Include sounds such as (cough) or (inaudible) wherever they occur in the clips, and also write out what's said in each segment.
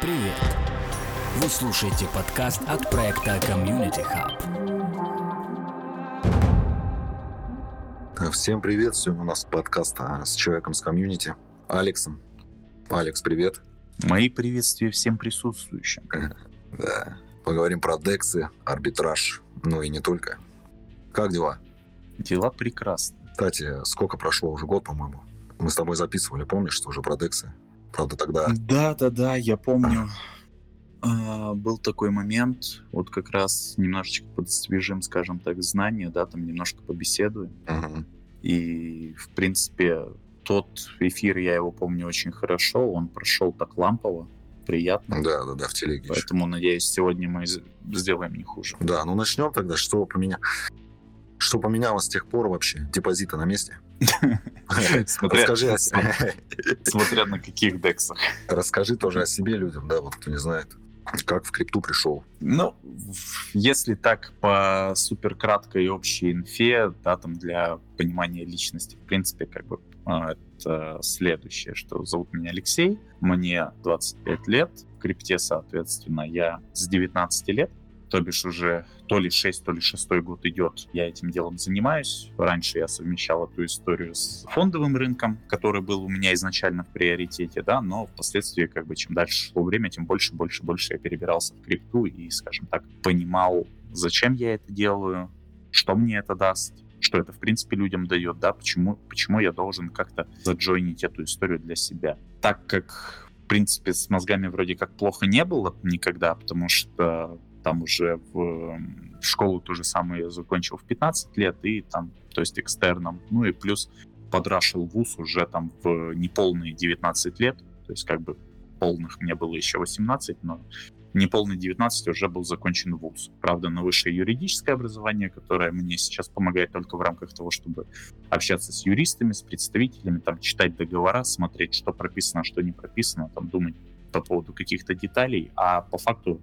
Привет! Вы слушаете подкаст от проекта Community Hub. Всем привет! Сегодня у нас подкаст а, с человеком с комьюнити, Алексом. Алекс, привет. Мои приветствия всем присутствующим. Да. Поговорим про дексы, арбитраж, ну и не только. Как дела? Дела прекрасны. Кстати, сколько прошло? Уже год, по-моему. Мы с тобой записывали, помнишь, что уже про дексы? Правда, тогда... Да, да, да, я помню. А, был такой момент, вот как раз немножечко подсвежим, скажем так, знания, да, там немножко побеседуем. Мгм. И, в принципе, тот эфир, я его помню очень хорошо, он прошел так лампово, приятно. Да, да, да, в телеге еще. Поэтому, надеюсь, сегодня мы сделаем не хуже. Да, ну начнем тогда. Что поменя... Что поменялось с тех пор вообще? Депозиты на месте? Расскажи, Смотря на каких дексах. Расскажи тоже о себе людям, да, вот кто не знает. Как в крипту пришел? Ну, если так по супер краткой общей инфе, да, там для понимания личности, в принципе, как бы а, это следующее, что зовут меня Алексей, мне 25 лет, в крипте, соответственно, я с 19 лет, то бишь уже то ли 6, то ли 6 год идет, я этим делом занимаюсь. Раньше я совмещал эту историю с фондовым рынком, который был у меня изначально в приоритете, да, но впоследствии, как бы, чем дальше шло время, тем больше, больше, больше я перебирался в крипту и, скажем так, понимал, зачем я это делаю, что мне это даст, что это, в принципе, людям дает, да, почему, почему я должен как-то заджойнить эту историю для себя. Так как, в принципе, с мозгами вроде как плохо не было никогда, потому что там уже в, в школу ту же самую я закончил в 15 лет, и там, то есть экстерном, ну и плюс подрашил вуз уже там в неполные 19 лет, то есть как бы полных мне было еще 18, но неполный 19 уже был закончен вуз. Правда, на высшее юридическое образование, которое мне сейчас помогает только в рамках того, чтобы общаться с юристами, с представителями, там, читать договора, смотреть, что прописано, что не прописано, там, думать по поводу каких-то деталей, а по факту,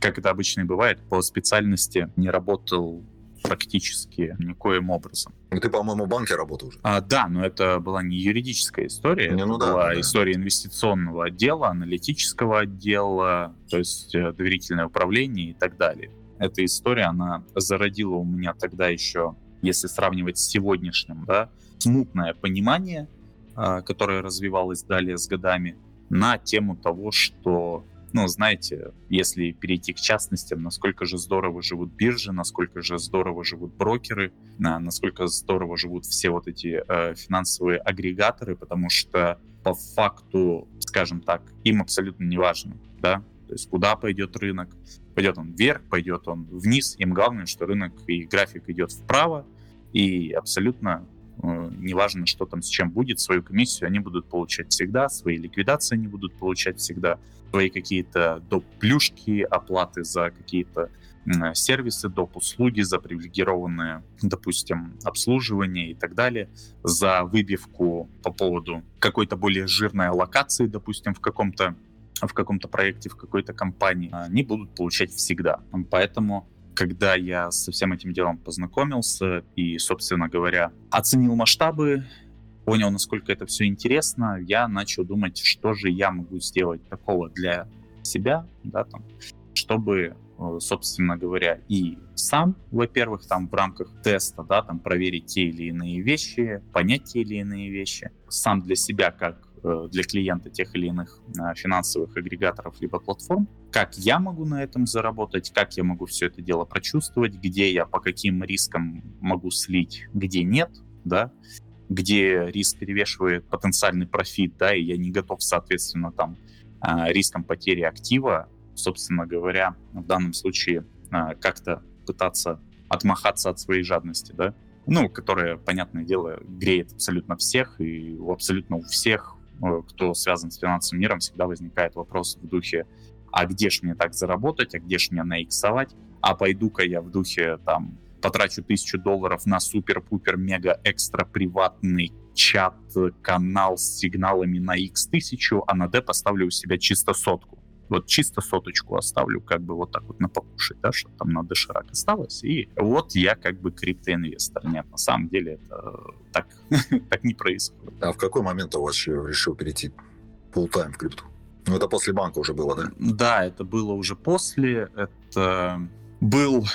как это обычно и бывает, по специальности не работал практически никоим образом. Ну, Ты, по-моему, в банке работал уже. А, да, но это была не юридическая история, Не, это ну да, была да, да. история инвестиционного отдела, аналитического отдела, то есть э, доверительное управление и так далее. Эта история, она зародила у меня тогда еще, если сравнивать с сегодняшним, да, смутное понимание, а, которое развивалось далее с годами, на тему того, что ну, знаете, если перейти к частностям, насколько же здорово живут биржи, насколько же здорово живут брокеры, на- насколько здорово живут все вот эти э, финансовые агрегаторы, потому что по факту, скажем так, им абсолютно не важно, да, то есть куда пойдет рынок, пойдет он вверх, пойдет он вниз, им главное, что рынок и график идет вправо, и абсолютно неважно, что там с чем будет, свою комиссию они будут получать всегда, свои ликвидации они будут получать всегда, свои какие-то доп. плюшки, оплаты за какие-то м, сервисы, доп. услуги, за привилегированное, допустим, обслуживание и так далее, за выбивку по поводу какой-то более жирной локации, допустим, в каком-то в каком-то проекте, в какой-то компании, они будут получать всегда. Поэтому когда я со всем этим делом познакомился и, собственно говоря, оценил масштабы, понял, насколько это все интересно, я начал думать, что же я могу сделать такого для себя, да, там, чтобы, э, собственно говоря, и сам, во-первых, там в рамках теста, да, там проверить те или иные вещи, понять те или иные вещи, сам для себя как для клиента тех или иных э, финансовых агрегаторов либо платформ, как я могу на этом заработать, как я могу все это дело прочувствовать, где я по каким рискам могу слить, где нет, да, где риск перевешивает потенциальный профит, да, и я не готов, соответственно, там а, риском потери актива, собственно говоря, в данном случае как-то пытаться отмахаться от своей жадности, да, ну, которая, понятное дело, греет абсолютно всех, и у абсолютно у всех, э, кто связан с финансовым миром, всегда возникает вопрос в духе, а где ж мне так заработать, а где ж мне наиксовать, а пойду-ка я в духе там потрачу тысячу долларов на супер-пупер-мега-экстра приватный чат, канал с сигналами на x тысячу, а на D поставлю у себя чисто сотку. Вот чисто соточку оставлю, как бы вот так вот на покушать, да, чтобы там на доширак осталось. И вот я как бы криптоинвестор. Нет, на самом деле это так, (laughs) так не происходит. А в какой момент ты вообще решил перейти time в крипту? Ну, это после банка уже было, да? Да, это было уже после. Это был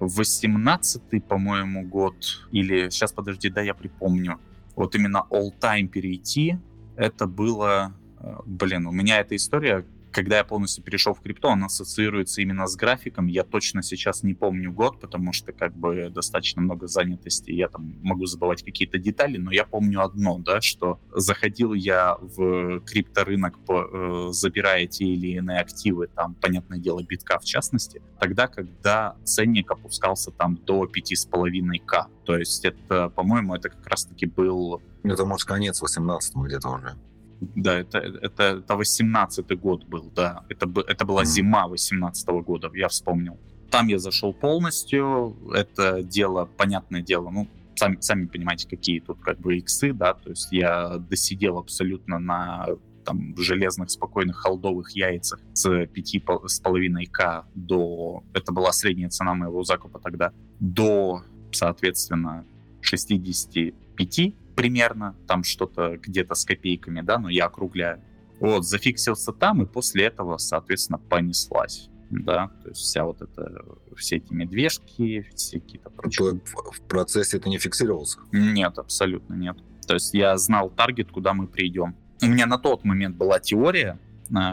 18-й, по-моему, год. Или, сейчас, подожди, да, я припомню. Вот именно all-time перейти, это было... Э, блин, у меня эта история когда я полностью перешел в крипту, он ассоциируется именно с графиком. Я точно сейчас не помню год, потому что как бы достаточно много занятости, я там могу забывать какие-то детали, но я помню одно, да, что заходил я в крипторынок, по, э, забирая те или иные активы, там, понятное дело, битка в частности, тогда, когда ценник опускался там до 5,5к. То есть это, по-моему, это как раз-таки был... Это, может, конец 18 где-то уже. Да, это, это, это 18-й год был, да. Это, это была зима 18-го года, я вспомнил. Там я зашел полностью. Это дело, понятное дело, ну, сами, сами понимаете, какие тут как бы иксы, да, то есть я досидел абсолютно на там железных, спокойных холдовых яйцах с 5,5 к до... Это была средняя цена моего закупа тогда. До, соответственно, 65 примерно, там что-то где-то с копейками, да, но я округляю. Вот, зафиксился там, и после этого, соответственно, понеслась. Да, то есть вся вот это, все эти медвежки, все какие-то прочие. В, в процессе это не фиксировался? Нет, абсолютно нет. То есть я знал таргет, куда мы придем. У меня на тот момент была теория,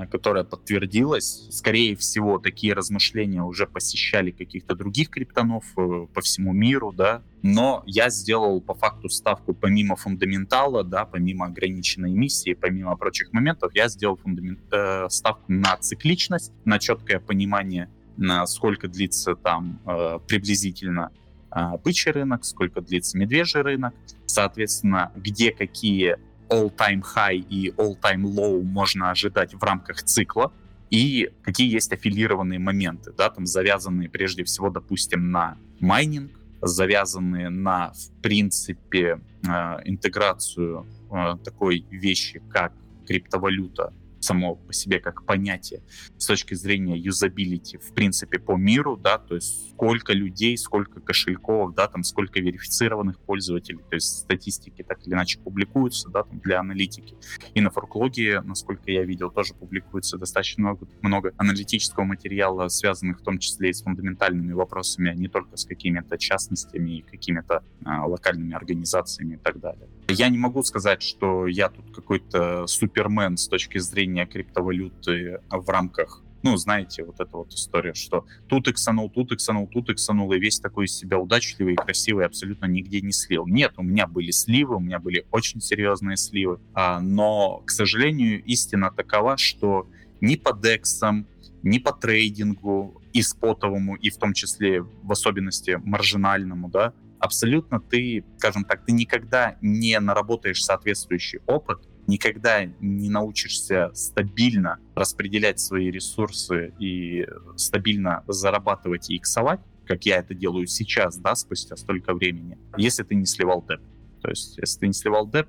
которая подтвердилась. Скорее всего, такие размышления уже посещали каких-то других криптонов э, по всему миру, да. Но я сделал по факту ставку помимо фундаментала, да, помимо ограниченной эмиссии, помимо прочих моментов, я сделал фундамент, э, ставку на цикличность, на четкое понимание, на сколько длится там э, приблизительно э, бычий рынок, сколько длится медвежий рынок, соответственно, где какие all-time high и all-time low можно ожидать в рамках цикла, и какие есть аффилированные моменты, да, там завязанные прежде всего, допустим, на майнинг, завязанные на, в принципе, э, интеграцию э, такой вещи, как криптовалюта само по себе как понятие с точки зрения юзабилити в принципе по миру, да, то есть сколько людей, сколько кошельков, да, там сколько верифицированных пользователей, то есть статистики так или иначе публикуются, да, там для аналитики. И на форклоге, насколько я видел, тоже публикуется достаточно много, много аналитического материала, связанных в том числе и с фундаментальными вопросами, а не только с какими-то частностями и какими-то а, локальными организациями и так далее. Я не могу сказать, что я тут какой-то супермен с точки зрения криптовалюты в рамках ну, знаете, вот эта вот история, что тут иксанул, тут иксанул, тут иксанул, и весь такой из себя удачливый и красивый абсолютно нигде не слил. Нет, у меня были сливы, у меня были очень серьезные сливы, а, но, к сожалению, истина такова, что ни по дексам, ни по трейдингу и спотовому, и в том числе в особенности маржинальному, да, абсолютно ты, скажем так, ты никогда не наработаешь соответствующий опыт, никогда не научишься стабильно распределять свои ресурсы и стабильно зарабатывать и иксовать, как я это делаю сейчас, да, спустя столько времени, если ты не сливал деп. То есть, если ты не сливал деп,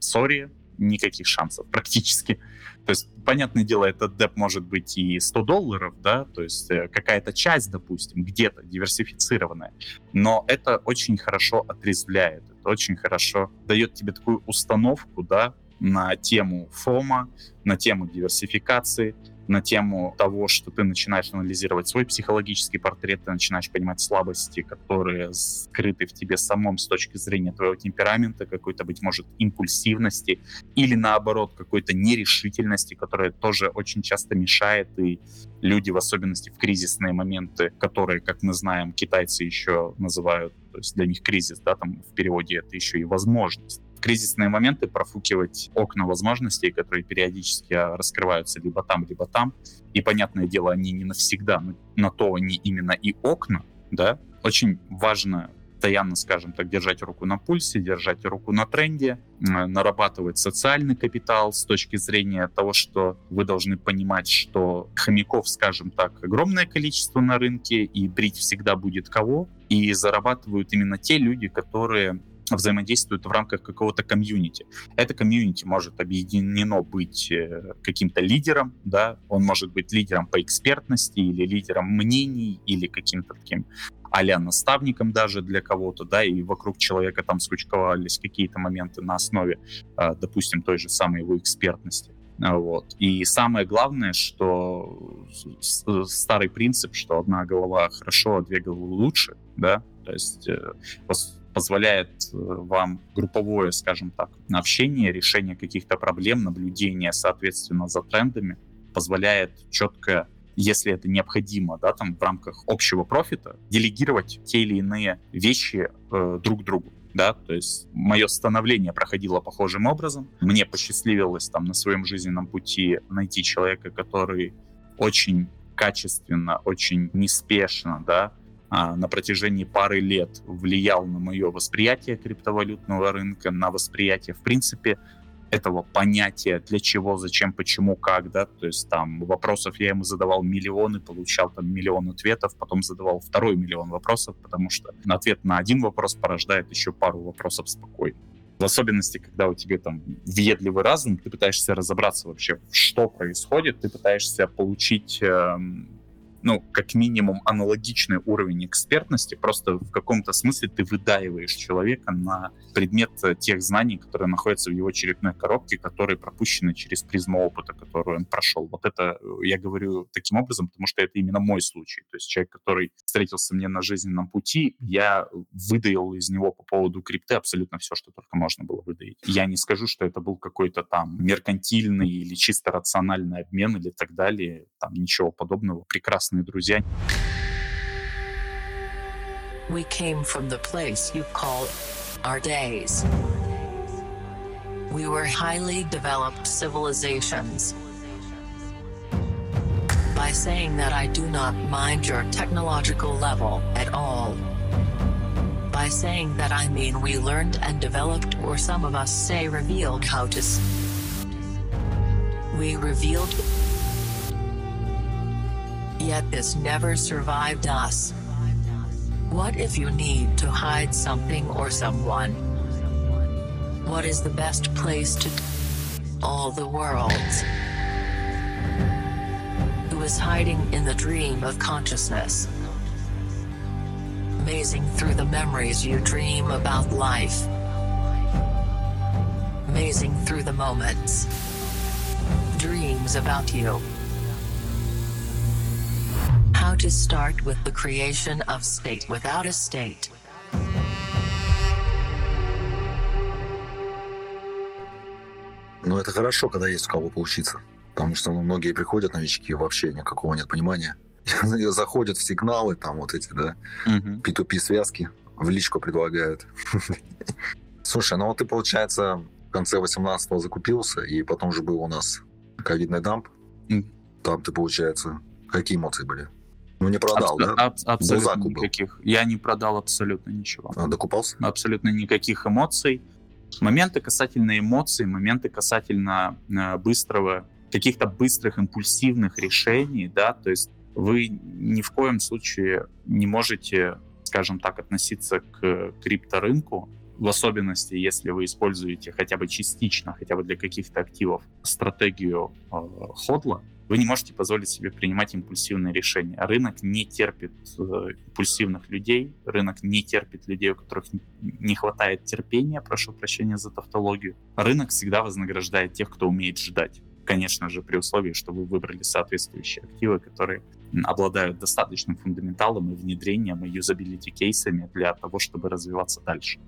сори, никаких шансов практически. То есть, понятное дело, этот деп может быть и 100 долларов, да, то есть э, какая-то часть, допустим, где-то диверсифицированная, но это очень хорошо отрезвляет, это очень хорошо дает тебе такую установку, да, на тему фома, на тему диверсификации, на тему того, что ты начинаешь анализировать свой психологический портрет, ты начинаешь понимать слабости, которые скрыты в тебе самом с точки зрения твоего темперамента, какой-то, быть может, импульсивности или, наоборот, какой-то нерешительности, которая тоже очень часто мешает, и люди, в особенности в кризисные моменты, которые, как мы знаем, китайцы еще называют, то есть для них кризис, да, там в переводе это еще и возможность кризисные моменты профукивать окна возможностей, которые периодически раскрываются либо там, либо там. И, понятное дело, они не навсегда, но на то они именно и окна, да. Очень важно постоянно, скажем так, держать руку на пульсе, держать руку на тренде, нарабатывать социальный капитал с точки зрения того, что вы должны понимать, что хомяков, скажем так, огромное количество на рынке, и брить всегда будет кого, и зарабатывают именно те люди, которые взаимодействуют в рамках какого-то комьюнити. Это комьюнити может объединено быть э, каким-то лидером, да, он может быть лидером по экспертности или лидером мнений или каким-то таким а наставником даже для кого-то, да, и вокруг человека там скучковались какие-то моменты на основе, а, допустим, той же самой его экспертности. Вот. И самое главное, что старый принцип, что одна голова хорошо, а две головы лучше, да, то есть э, позволяет э, вам групповое, скажем так, общение, решение каких-то проблем, наблюдение, соответственно, за трендами, позволяет четко если это необходимо, да, там в рамках общего профита, делегировать те или иные вещи э, друг другу да, то есть мое становление проходило похожим образом. Мне посчастливилось там на своем жизненном пути найти человека, который очень качественно, очень неспешно, да, а, на протяжении пары лет влиял на мое восприятие криптовалютного рынка, на восприятие, в принципе, этого понятия, для чего, зачем, почему, как, да, то есть там вопросов я ему задавал миллионы, получал там миллион ответов, потом задавал второй миллион вопросов, потому что ответ на один вопрос порождает еще пару вопросов спокойно. В особенности, когда у тебя там въедливый разум, ты пытаешься разобраться вообще, что происходит, ты пытаешься получить эм, ну, как минимум, аналогичный уровень экспертности, просто в каком-то смысле ты выдаиваешь человека на предмет тех знаний, которые находятся в его черепной коробке, которые пропущены через призму опыта, которую он прошел. Вот это э, я говорю таким образом, потому что это именно мой случай. То есть человек, который встретился мне на жизненном пути, я выдаил из него по поводу крипты абсолютно все, что только можно было выдаить. Я не скажу, что это был какой-то там меркантильный или чисто рациональный обмен или так далее. Там ничего подобного. Прекрасно прекрасные друзья. We came from the place you call our days. We were highly developed civilizations. By saying that I do not mind your technological level at all. By saying that I mean we learned and developed or some of us say revealed how to we revealed Yet this never survived us. What if you need to hide something or someone? What is the best place to all the worlds? Who is hiding in the dream of consciousness? Mazing through the memories you dream about life. Mazing through the moments. Dreams about you. How to start with the creation of state without a state. Ну, это хорошо, когда есть у кого поучиться. Потому что ну, многие приходят, новички, вообще никакого нет понимания. (laughs) Заходят в сигналы, там вот эти, да, uh P2P-связки, в личку предлагают. (laughs) Слушай, ну вот ты, получается, в конце 18-го закупился, и потом же был у нас ковидный дамп. Там ты, получается, какие эмоции были? Ну, не продал, Аб- да? Аб- абсолютно никаких. Был. Я не продал абсолютно ничего. А, докупался? Абсолютно никаких эмоций. Моменты касательно эмоций, моменты касательно э, быстрого, каких-то быстрых импульсивных решений, да, то есть вы ни в коем случае не можете, скажем так, относиться к крипторынку, в особенности, если вы используете хотя бы частично, хотя бы для каких-то активов стратегию э, ходла, вы не можете позволить себе принимать импульсивные решения. Рынок не терпит э, импульсивных людей, рынок не терпит людей, у которых не хватает терпения, прошу прощения за тавтологию. Рынок всегда вознаграждает тех, кто умеет ждать. Конечно же, при условии, что вы выбрали соответствующие активы, которые обладают достаточным фундаменталом и внедрением и юзабилити кейсами для того, чтобы развиваться дальше.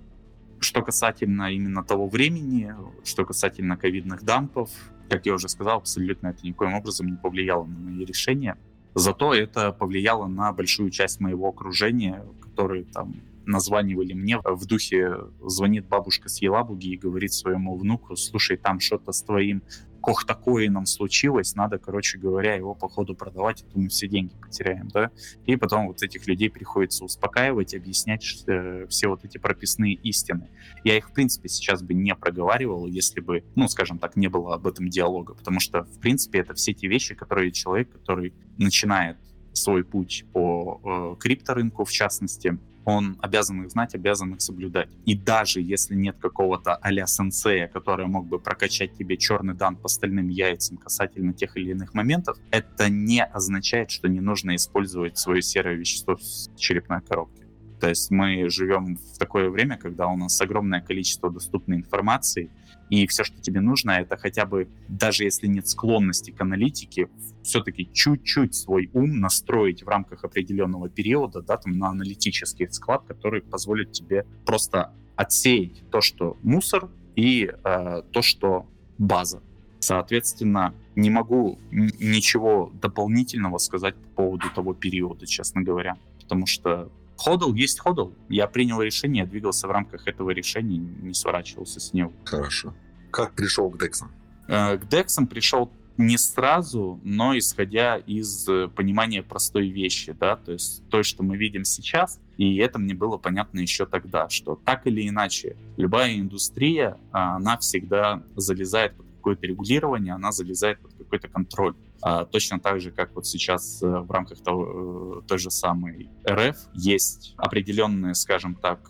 Что касательно именно того времени, что касательно ковидных дампов, как я уже сказал, абсолютно это никоим образом не повлияло на мои решения. Зато это повлияло на большую часть моего окружения, которые там названивали мне в духе звонит бабушка с Елабуги и говорит своему внуку, слушай, там что-то с твоим кох такое нам случилось, надо, короче говоря, его по ходу продавать, то мы все деньги потеряем, да, и потом вот этих людей приходится успокаивать, объяснять что, э, все вот эти прописные истины. Я их, в принципе, сейчас бы не проговаривал, если бы, ну, скажем так, не было об этом диалога, потому что, в принципе, это все те вещи, которые человек, который начинает свой путь по э, крипторынку, в частности, он обязан их знать, обязан их соблюдать. И даже если нет какого-то а-ля сенсея, который мог бы прокачать тебе черный дан по стальным яйцам касательно тех или иных моментов, это не означает, что не нужно использовать свое серое вещество в черепной коробке. То есть мы живем в такое время, когда у нас огромное количество доступной информации, И все, что тебе нужно, это хотя бы, даже если нет склонности к аналитике, все-таки чуть-чуть свой ум настроить в рамках определенного периода, да, там на аналитический склад, который позволит тебе просто отсеять то, что мусор, и э, то, что база. Соответственно, не могу ничего дополнительного сказать по поводу того периода, честно говоря, потому что ходл есть ходл. Я принял решение, двигался в рамках этого решения, не сворачивался с него. Хорошо. Как пришел к дексам? Э, к дексам пришел не сразу, но исходя из э, понимания простой вещи, да, то есть то, что мы видим сейчас, и это мне было понятно еще тогда, что так или иначе любая индустрия, она всегда залезает под какое-то регулирование, она залезает под какой-то контроль. А, точно так же, как вот сейчас э, в рамках того, э, той же самой РФ есть определенные, скажем так,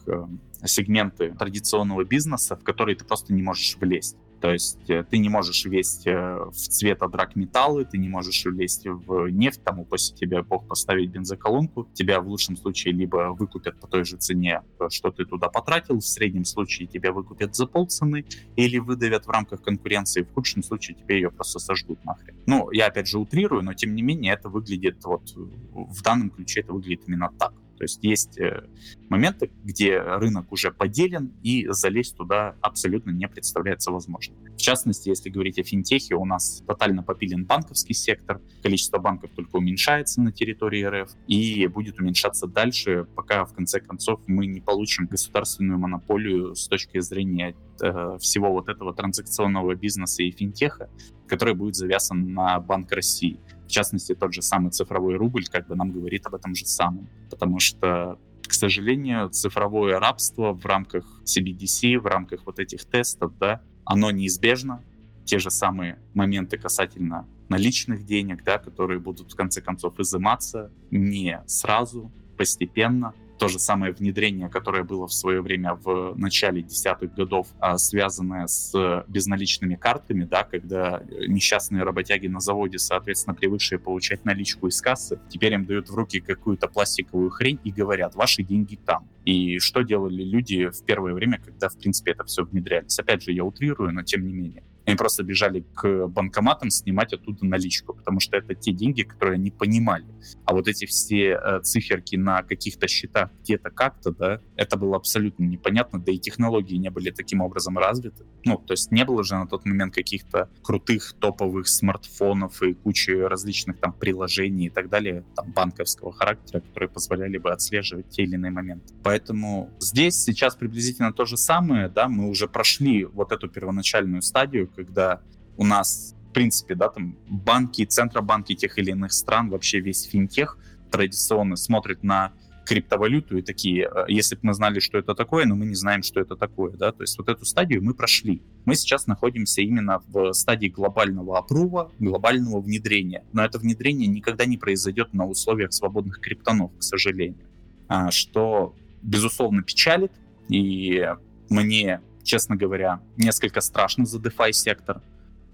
сегменты традиционного бизнеса, в которые ты просто не можешь влезть. То есть э, ты не можешь лезть э, в цвет драгметаллы, ты не можешь лезть в нефть, там упаси тебя Бог поставить бензоколонку, тебя в лучшем случае либо выкупят по той же цене, э, что ты туда потратил, в среднем случае тебя выкупят за полцены, или выдавят в рамках конкуренции, в худшем случае тебе ее просто сожгут нахрен. Ну, я опять же утрирую, но тем не менее это выглядит вот в данном ключе это выглядит именно так. То есть есть э, моменты, где рынок уже поделен, и залезть туда абсолютно не представляется возможным. В частности, если говорить о финтехе, у нас тотально попилен банковский сектор, количество банков только уменьшается на территории РФ и будет уменьшаться дальше, пока в конце концов мы не получим государственную монополию с точки зрения э, всего вот этого транзакционного бизнеса и финтеха, который будет завязан на Банк России. В частности, тот же самый цифровой рубль как бы нам говорит об этом же самом. Потому что, к сожалению, цифровое рабство в рамках CBDC, в рамках вот этих тестов, да, оно неизбежно. Те же самые моменты касательно наличных денег, да, которые будут в конце концов изыматься не сразу, постепенно, то же самое внедрение, которое было в свое время в начале десятых годов, а, связанное с безналичными картами, да, когда несчастные работяги на заводе, соответственно, привыкшие получать наличку из кассы, теперь им дают в руки какую-то пластиковую хрень и говорят, ваши деньги там. И что делали люди в первое время, когда, в принципе, это все внедрялись? Опять же, я утрирую, но тем не менее. Они просто бежали к банкоматам снимать оттуда наличку, потому что это те деньги, которые они понимали. А вот эти все э, циферки на каких-то счетах где-то как-то, да, это было абсолютно непонятно, да и технологии не были таким образом развиты. Ну, то есть не было же на тот момент каких-то крутых топовых смартфонов и кучи различных там приложений и так далее, там банковского характера, которые позволяли бы отслеживать те или иные моменты. Поэтому здесь сейчас приблизительно то же самое, да, мы уже прошли вот эту первоначальную стадию, когда у нас, в принципе, да, там банки, центробанки тех или иных стран, вообще весь финтех традиционно смотрит на криптовалюту и такие, «Э, если бы мы знали, что это такое, но мы не знаем, что это такое, да, то есть вот эту стадию мы прошли. Мы сейчас находимся именно в стадии глобального опрува, глобального внедрения, но это внедрение никогда не произойдет на условиях свободных криптонов, к сожалению, а, что, безусловно, печалит, и мне честно говоря, несколько страшно за DeFi сектор.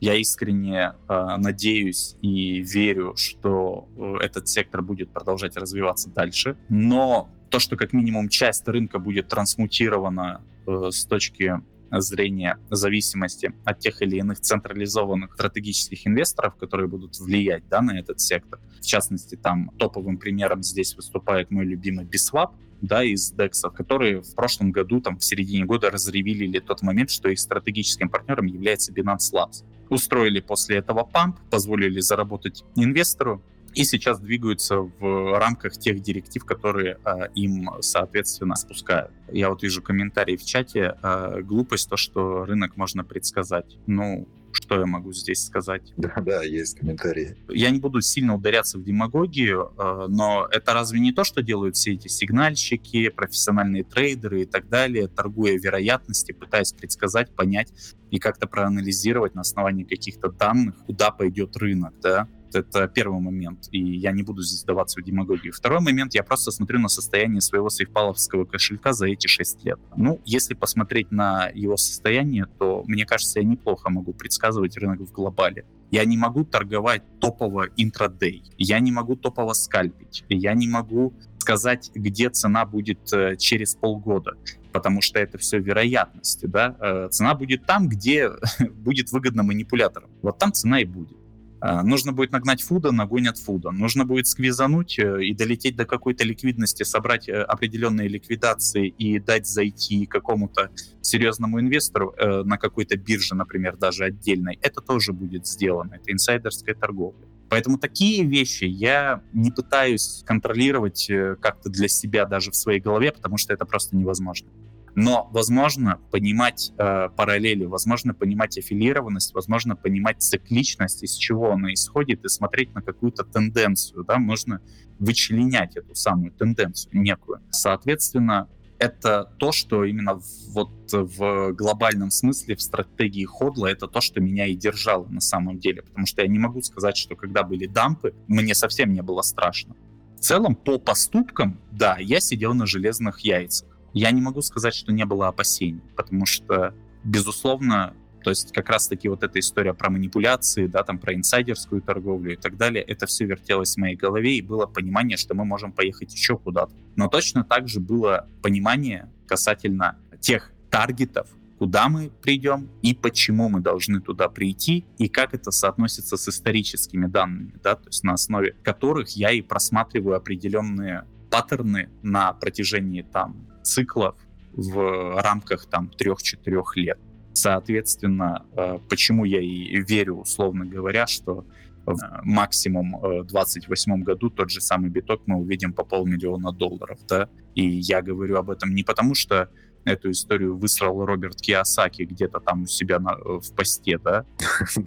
Я искренне э, надеюсь и верю, что э, этот сектор будет продолжать развиваться дальше. Но то, что как минимум часть рынка будет трансмутирована э, с точки зрения зависимости от тех или иных централизованных стратегических инвесторов, которые будут влиять да, на этот сектор. В частности, там топовым примером здесь выступает мой любимый Biswap, да, из дексов, которые в прошлом году, там, в середине года разревелили тот момент, что их стратегическим партнером является Binance Labs. Устроили после этого памп, позволили заработать инвестору, и сейчас двигаются в рамках тех директив, которые э, им, соответственно, спускают. Я вот вижу комментарии в чате. Э, глупость то, что рынок можно предсказать. Ну, что я могу здесь сказать? Да, да, есть комментарии. Я не буду сильно ударяться в демагогию, э, но это разве не то, что делают все эти сигнальщики, профессиональные трейдеры и так далее, торгуя вероятности, пытаясь предсказать, понять и как-то проанализировать на основании каких-то данных, куда пойдет рынок, да? Это первый момент, и я не буду здесь даваться в демагогию. Второй момент, я просто смотрю на состояние своего сейфпаловского кошелька за эти 6 лет. Ну, если посмотреть на его состояние, то, мне кажется, я неплохо могу предсказывать рынок в глобале. Я не могу торговать топово интрадей, я не могу топово скальпить, я не могу сказать, где цена будет э, через полгода. потому что это все вероятности, да. Э, цена будет там, где (laughs) будет выгодно манипуляторам. Вот там цена и будет. Э, нужно будет нагнать фуда, нагонят фуда. Нужно будет сквизануть э, и долететь до какой-то ликвидности, собрать определенные ликвидации и дать зайти какому-то серьезному инвестору на какой-то бирже, например, даже отдельной. Это тоже будет сделано. Это инсайдерская торговля. Поэтому такие вещи я не пытаюсь контролировать э, как-то для себя даже в своей голове, потому что это просто невозможно. Но возможно понимать э, параллели, возможно понимать аффилированность, возможно понимать цикличность, из чего она исходит, и смотреть на какую-то тенденцию. Да? Можно вычленять эту самую тенденцию некую. Соответственно, это то, что именно вот в глобальном смысле, в стратегии Ходла, это то, что меня и держало на самом деле. Потому что я не могу сказать, что когда были дампы, мне совсем не было страшно. В целом, по поступкам, да, я сидел на железных яйцах. Я не могу сказать, что не было опасений, потому что, безусловно, то есть как раз-таки вот эта история про манипуляции, да, там про инсайдерскую торговлю и так далее, это все вертелось в моей голове, и было понимание, что мы можем поехать еще куда-то. Но точно так же было понимание касательно тех таргетов, куда мы придем и почему мы должны туда прийти, и как это соотносится с историческими данными, да, то есть на основе которых я и просматриваю определенные паттерны на протяжении там циклов в рамках там трех-четырех лет. Соответственно, э, почему я и верю, условно говоря, что в максимум э, в 2028 году тот же самый биток мы увидим по полмиллиона долларов, да, и я говорю об этом не потому, что эту историю высрал Роберт Киосаки где-то там у себя на, э, в посте, да? (laughs)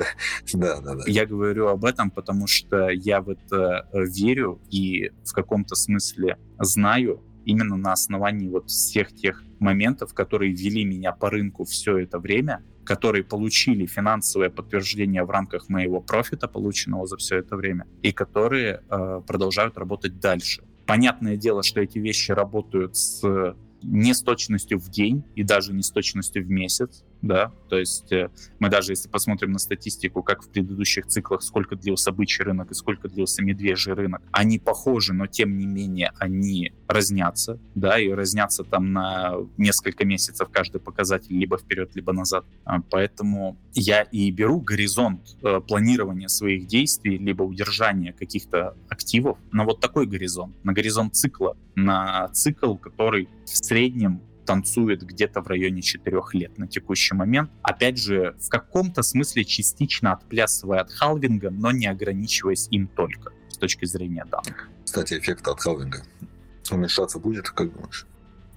Да, да, да. Я говорю об этом, потому что я в это верю и в каком-то смысле знаю, именно на основании вот всех тех моментов, которые вели меня по рынку все это время, которые получили финансовое подтверждение в рамках моего профита, полученного за все это время, и которые э, продолжают работать дальше. Понятное дело, что эти вещи работают с не с точностью в день и даже не с точностью в месяц, да, то есть э, мы даже если посмотрим на статистику, как в предыдущих циклах, сколько длился бычий рынок и сколько длился медвежий рынок, они похожи, но тем не менее они разнятся, да, и разнятся там на несколько месяцев каждый показатель либо вперед, либо назад. А, поэтому я и беру горизонт э, планирования своих действий, либо удержания каких-то активов на вот такой горизонт, на горизонт цикла, на цикл, который в среднем танцует где-то в районе 4 лет на текущий момент. Опять же, в каком-то смысле частично отплясывая от халвинга, но не ограничиваясь им только с точки зрения данных. Кстати, эффект от халвинга уменьшаться будет, как думаешь?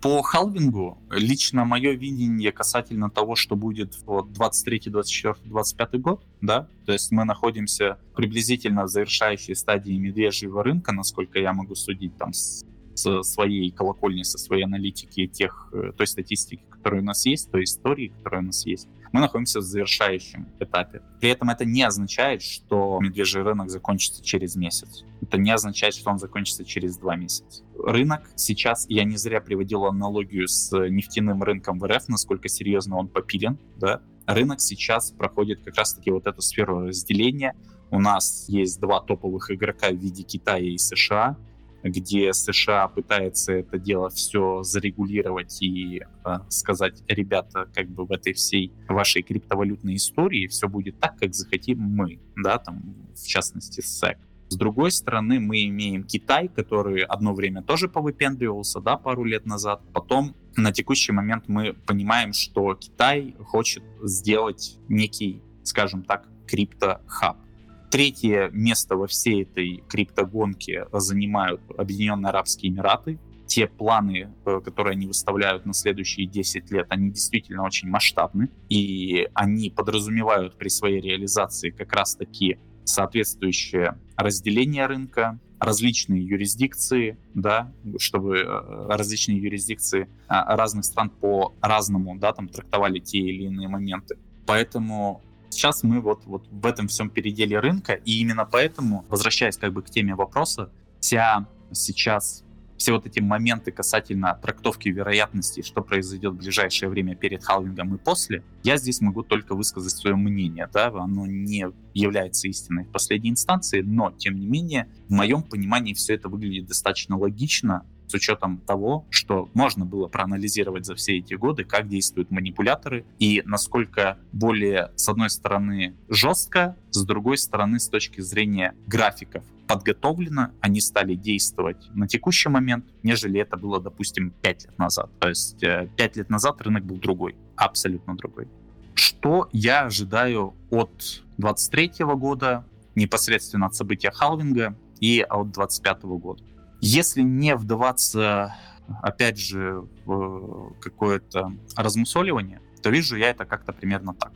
По халвингу лично мое видение касательно того, что будет в 23, 24, 25 год, да, то есть мы находимся приблизительно в завершающей стадии медвежьего рынка, насколько я могу судить там с со своей колокольни, со своей аналитики тех, э, той статистики, которая у нас есть, той истории, которая у нас есть, мы находимся в завершающем этапе. При этом это не означает, что медвежий рынок закончится через месяц. Это не означает, что он закончится через два месяца. Рынок сейчас, я не зря приводил аналогию с нефтяным рынком в РФ, насколько серьезно он попилен, да, рынок сейчас проходит как раз-таки вот эту сферу разделения. У нас есть два топовых игрока в виде Китая и США где США пытается это дело все зарегулировать и э, сказать, ребята, как бы в этой всей вашей криптовалютной истории все будет так, как захотим мы, да, там, в частности, SEC. С другой стороны, мы имеем Китай, который одно время тоже повыпендривался, да, пару лет назад. Потом на текущий момент мы понимаем, что Китай хочет сделать некий, скажем так, крипто-хаб. Третье место во всей этой криптогонке занимают Объединенные Арабские Эмираты. Те планы, э, которые они выставляют на следующие 10 лет, они действительно очень масштабны. И они подразумевают при своей реализации как раз-таки соответствующее разделение рынка, различные юрисдикции, да, чтобы э, различные юрисдикции а, разных стран по-разному, да, там трактовали те или иные моменты. Поэтому Сейчас мы вот, вот в этом всем переделе рынка, и именно поэтому, возвращаясь как бы к теме вопроса, вся сейчас все вот эти моменты касательно трактовки вероятности, что произойдет в ближайшее время перед халвингом и после, я здесь могу только высказать свое мнение. Да? Оно не является истиной в последней инстанции, но, тем не менее, в моем понимании все это выглядит достаточно логично с учетом того, что можно было проанализировать за все эти годы, как действуют манипуляторы и насколько более, с одной стороны, жестко, с другой стороны, с точки зрения графиков подготовлено, они стали действовать на текущий момент, нежели это было, допустим, 5 лет назад. То есть 5 э, лет назад рынок был другой, абсолютно другой. Что я ожидаю от 23 года, непосредственно от события халвинга и от 25 года? Если не вдаваться, опять же, в какое-то размусоливание, то вижу я это как-то примерно так.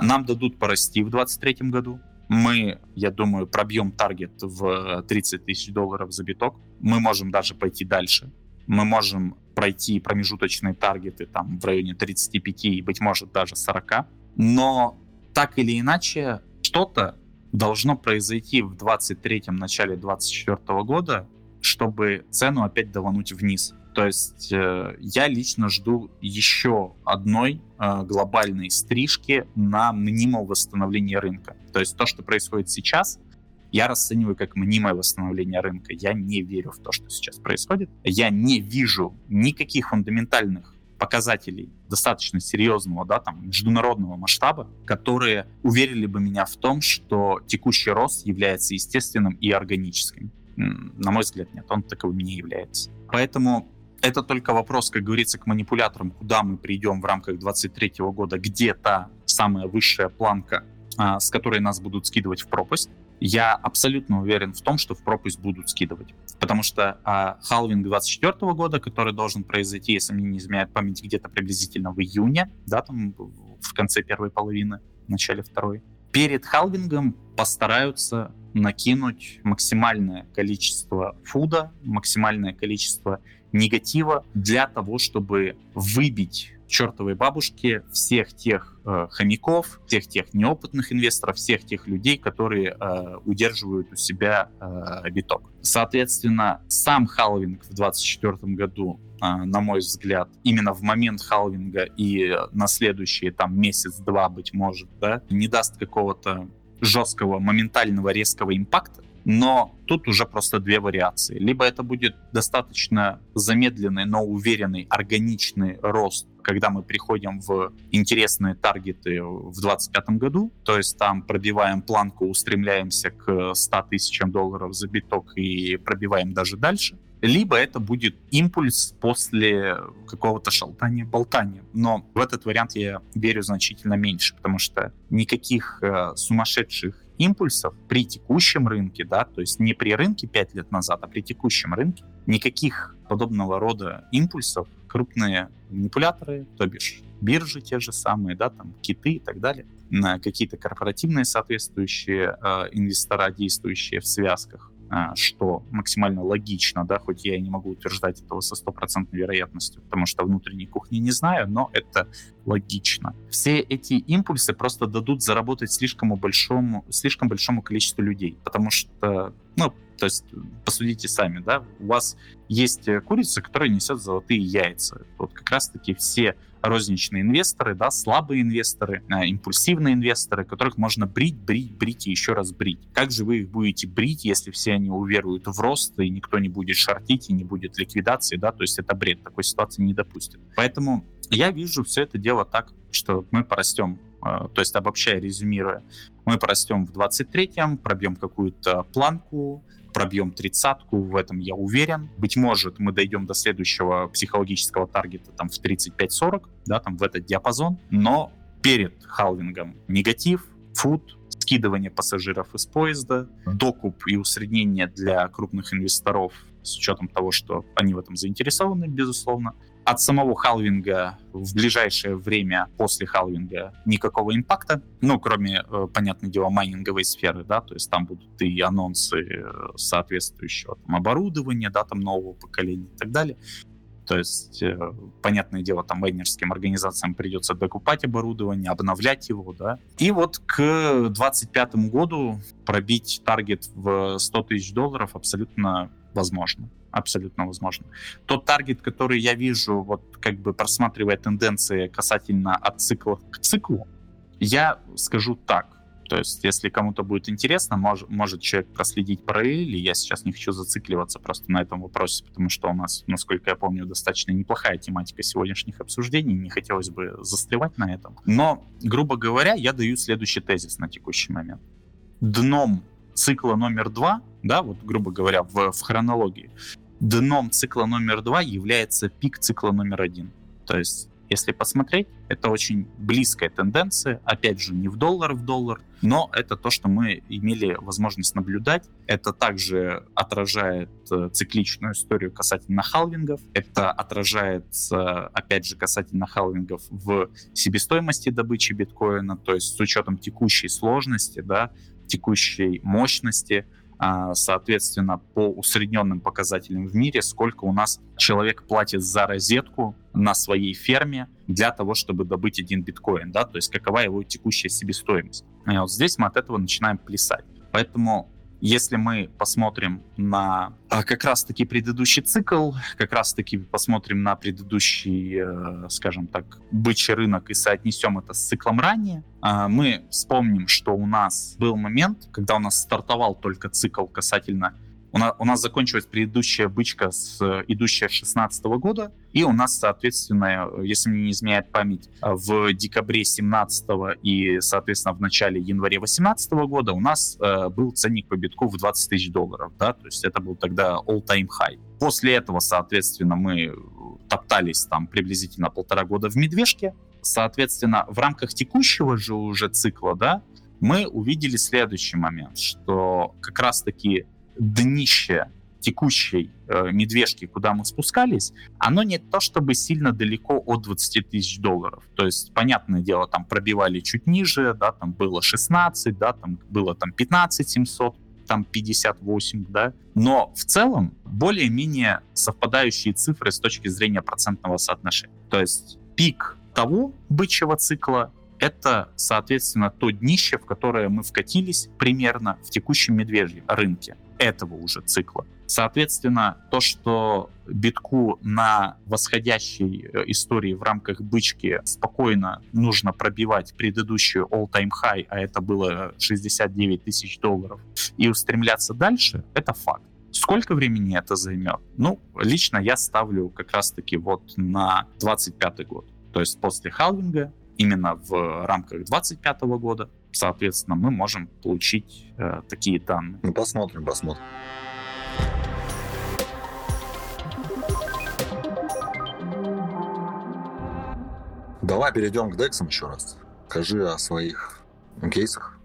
Нам дадут порасти в 2023 году. Мы, я думаю, пробьем таргет в 30 тысяч долларов за биток. Мы можем даже пойти дальше. Мы можем пройти промежуточные таргеты там в районе 35 и, быть может, даже 40. Но так или иначе, что-то должно произойти в 23-м, начале 24 года, чтобы цену опять давануть вниз. То есть э, я лично жду еще одной э, глобальной стрижки на мнимое восстановление рынка. То есть то, что происходит сейчас, я расцениваю как мнимое восстановление рынка. Я не верю в то, что сейчас происходит. Я не вижу никаких фундаментальных показателей достаточно серьезного, да, там, международного масштаба, которые уверили бы меня в том, что текущий рост является естественным и органическим. На мой взгляд, нет, он таковым не является. Поэтому это только вопрос, как говорится, к манипуляторам, куда мы придем в рамках 2023 года, где та самая высшая планка, а, с которой нас будут скидывать в пропасть. Я абсолютно уверен в том, что в пропасть будут скидывать. Потому что а, халвинг 2024 года, который должен произойти, если мне не изменяет память, где-то приблизительно в июне, да, там в конце первой половины, в начале второй, перед халвингом постараются накинуть максимальное количество фуда, максимальное количество негатива для того, чтобы выбить чертовой бабушке всех тех э, хомяков, всех тех неопытных инвесторов, всех тех людей, которые э, удерживают у себя э, биток. Соответственно, сам халвинг в 2024 году, э, на мой взгляд, именно в момент халвинга и на следующие там месяц-два, быть может, да, не даст какого-то жесткого, моментального, резкого импакта, но тут уже просто две вариации. Либо это будет достаточно замедленный, но уверенный, органичный рост, когда мы приходим в интересные таргеты в 2025 году, то есть там пробиваем планку, устремляемся к 100 тысячам долларов за биток и пробиваем даже дальше. Либо это будет импульс после какого-то шалтания-болтания. Но в этот вариант я верю значительно меньше, потому что никаких э, сумасшедших импульсов при текущем рынке, да, то есть не при рынке 5 лет назад, а при текущем рынке, никаких подобного рода импульсов крупные манипуляторы, то бишь биржи те же самые, да, там киты и так далее, на какие-то корпоративные соответствующие э, инвестора, действующие в связках, что максимально логично, да, хоть я и не могу утверждать этого со стопроцентной вероятностью, потому что внутренней кухни не знаю, но это логично. Все эти импульсы просто дадут заработать слишком большому, слишком большому количеству людей, потому что, ну, то есть посудите сами, да, у вас есть курица, которая несет золотые яйца. Вот как раз-таки все розничные инвесторы, да, слабые инвесторы, э, импульсивные инвесторы, которых можно брить, брить, брить и еще раз брить. Как же вы их будете брить, если все они уверуют в рост, и никто не будет шортить, и не будет ликвидации, да, то есть это бред, такой ситуации не допустит. Поэтому я вижу все это дело так, что мы порастем, э, то есть обобщая, резюмируя, мы порастем в 23-м, пробьем какую-то планку, пробьем тридцатку, в этом я уверен. Быть может, мы дойдем до следующего психологического таргета там в 35-40, да, там в этот диапазон, но перед халвингом негатив, фуд, скидывание пассажиров из поезда, докуп и усреднение для крупных инвесторов с учетом того, что они в этом заинтересованы, безусловно, от самого халвинга в ближайшее время после халвинга никакого импакта, ну, кроме, э, понятное дело, майнинговой сферы, да, то есть там будут и анонсы э, соответствующего там, оборудования, да, там нового поколения и так далее. То есть, э, понятное дело, там майнерским организациям придется докупать оборудование, обновлять его, да. И вот к 2025 году пробить таргет в 100 тысяч долларов абсолютно возможно абсолютно возможно. Тот таргет, который я вижу, вот как бы просматривая тенденции касательно от цикла к циклу, я скажу так. То есть, если кому-то будет интересно, мож, может человек проследить параллели. Я сейчас не хочу зацикливаться просто на этом вопросе, потому что у нас, насколько я помню, достаточно неплохая тематика сегодняшних обсуждений. Не хотелось бы застревать на этом. Но, грубо говоря, я даю следующий тезис на текущий момент. Дном цикла номер два, да, вот грубо говоря, в, в хронологии, дном цикла номер два является пик цикла номер один. То есть если посмотреть, это очень близкая тенденция, опять же, не в доллар в доллар, но это то, что мы имели возможность наблюдать. Это также отражает э, цикличную историю касательно халвингов, это отражается, опять же, касательно халвингов в себестоимости добычи биткоина, то есть с учетом текущей сложности, да, текущей мощности, соответственно, по усредненным показателям в мире, сколько у нас человек платит за розетку на своей ферме для того, чтобы добыть один биткоин, да, то есть какова его текущая себестоимость. И вот здесь мы от этого начинаем плясать. Поэтому если мы посмотрим на а, как раз-таки предыдущий цикл, как раз-таки посмотрим на предыдущий, э, скажем так, бычий рынок и соотнесем это с циклом ранее, а, мы вспомним, что у нас был момент, когда у нас стартовал только цикл касательно у нас, у нас закончилась предыдущая бычка, с, идущая с 2016 года, и у нас, соответственно, если мне не изменяет память, в декабре 17 и, соответственно, в начале января 18 года у нас э, был ценник по битку в 20 тысяч долларов, да, то есть это был тогда all-time high. После этого, соответственно, мы топтались там приблизительно полтора года в медвежке, соответственно, в рамках текущего же уже цикла, да, мы увидели следующий момент, что как раз-таки днище текущей э, медвежки, куда мы спускались, оно не то чтобы сильно далеко от 20 тысяч долларов. То есть, понятное дело, там пробивали чуть ниже, да, там было 16, да, там было там 15 700, там 58, да. Но в целом более-менее совпадающие цифры с точки зрения процентного соотношения. То есть пик того бычьего цикла это, соответственно, то днище, в которое мы вкатились примерно в текущем медвежьем рынке этого уже цикла. Соответственно, то, что битку на восходящей э, истории в рамках бычки спокойно нужно пробивать предыдущую all-time high, а это было 69 тысяч долларов, и устремляться дальше, это факт. Сколько времени это займет? Ну, лично я ставлю как раз-таки вот на 25 год. То есть после халвинга, именно в рамках 25 года, соответственно, мы можем получить э, такие данные. Ну, посмотрим, посмотрим. Давай перейдем к дексам еще раз. Скажи о своих кейсах.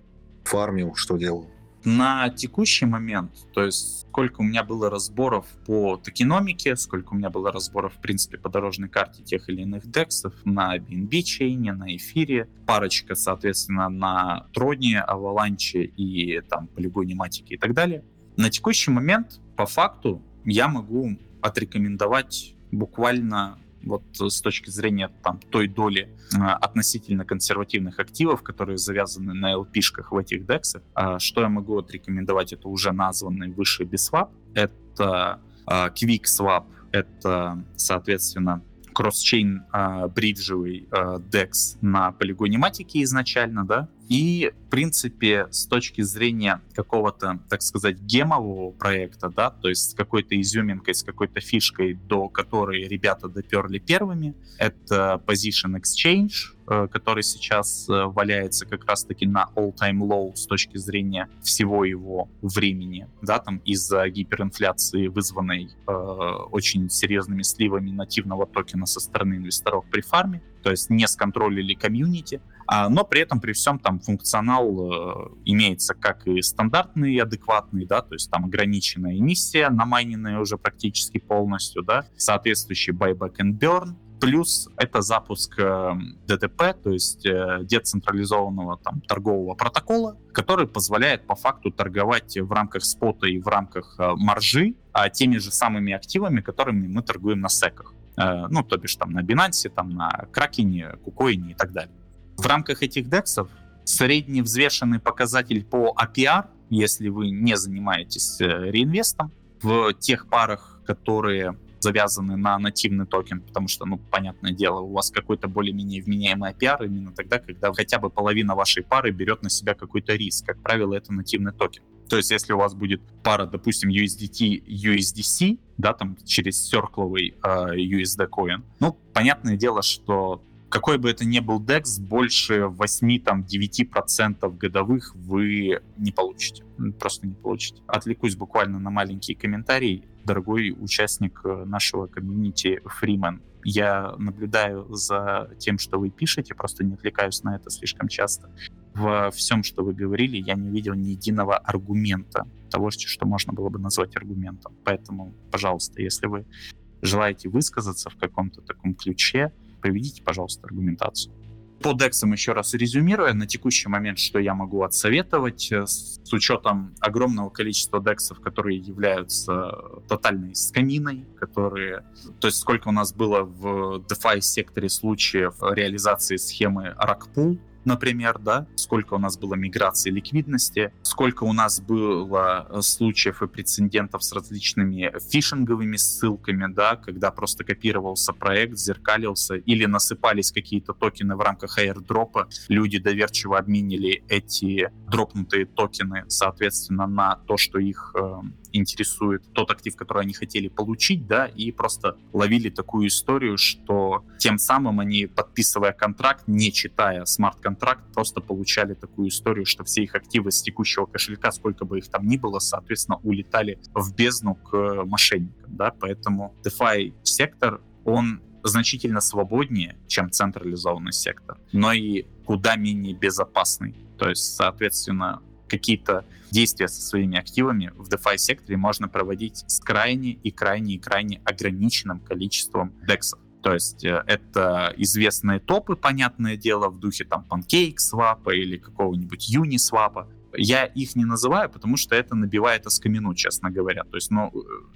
Фармил, что делал? На текущий момент, то есть сколько у меня было разборов по токеномике, сколько у меня было разборов, в принципе, по дорожной карте тех или иных дексов на BNB чейне, на эфире, парочка, соответственно, на Троне, Аваланче и там полигоне Матики и так далее. На текущий момент, по факту, я могу отрекомендовать буквально вот с точки зрения там, той доли э, относительно консервативных активов, которые завязаны на LP-шках в этих дексах, э, что я могу отрекомендовать, это уже названный выше BSWAP, это э, QuickSwap, это, соответственно, кросс-чейн э, бриджевый э, DEX на полигоне матики изначально, да, и, в принципе, с точки зрения какого-то, так сказать, гемового проекта, да, то есть с какой-то изюминкой, с какой-то фишкой, до которой ребята доперли первыми, это Position Exchange, э, который сейчас э, валяется как раз-таки на all-time low с точки зрения всего его времени, да, там из-за гиперинфляции, вызванной э, очень серьезными сливами нативного токена со стороны инвесторов при фарме, то есть не сконтролили комьюнити, но при этом при всем там функционал э, имеется как и стандартный, и адекватный, да, то есть там ограниченная эмиссия, намайненная уже практически полностью, да, соответствующий buyback and burn, Плюс это запуск э, ДТП, то есть э, децентрализованного там, торгового протокола, который позволяет по факту торговать в рамках спота и в рамках маржи а теми же самыми активами, которыми мы торгуем на CEX ах. Ну, то бишь там на Binance, там на Kraken е, KuCoin е и так далее. В рамках этих DEX ов средний взвешенный показатель по APR, если вы не занимаетесь э, реинвестом, в тех парах, которые завязаны на нативный токен, потому что, ну, понятное дело, у вас какой-то более-менее вменяемый APR именно тогда, когда хотя бы половина вашей пары берет на себя какой-то риск. Как правило, это нативный токен. То есть, если у вас будет пара, допустим, USDT, USDC, да, там через серкловый э, USD coin, ну, понятное дело, что какой бы это ни был DEX, больше 8-9% годовых вы не получите. Просто не получите. Отвлекусь буквально на маленький комментарий. Дорогой участник э, нашего комьюнити Фримен, я наблюдаю за тем, что вы пишете, просто не отвлекаюсь на это слишком часто. Во всем, что вы говорили, я не видел ни единого аргумента того, что можно было бы назвать аргументом. Поэтому, пожалуйста, если вы желаете высказаться в каком-то таком ключе, приведите, пожалуйста, аргументацию. По дексам еще раз резюмируя, на текущий момент, что я могу отсоветовать, э, с учетом огромного количества дексов, которые являются тотальной скаминой, которые... То есть сколько у нас было в DeFi секторе случаев реализации схемы Rackpool, например, да, сколько у нас было миграции ликвидности, сколько у нас было э, случаев и прецедентов с различными фишинговыми ссылками, да, когда просто копировался проект, зеркалился или насыпались какие-то токены в рамках airdropа, люди доверчиво обменили эти дропнутые токены, соответственно, на то, что их э, интересует тот актив, который они хотели получить, да, и просто ловили такую историю, что тем самым они, подписывая контракт, не читая смарт-контракт, просто получали такую историю, что все их активы с текущего кошелька, сколько бы их там ни было, соответственно, улетали в бездну к мошенникам, да, поэтому DeFi сектор, он значительно свободнее, чем централизованный сектор, но и куда менее безопасный. То есть, соответственно, какие-то действия со своими активами в DeFi секторе можно проводить с крайне и крайне и крайне ограниченным количеством дексов. То есть э, это известные топы, понятное дело, в духе там PancakeSwap или какого-нибудь Uniswap. Я их не называю, потому что это набивает оскомину, честно говоря. То есть, ну,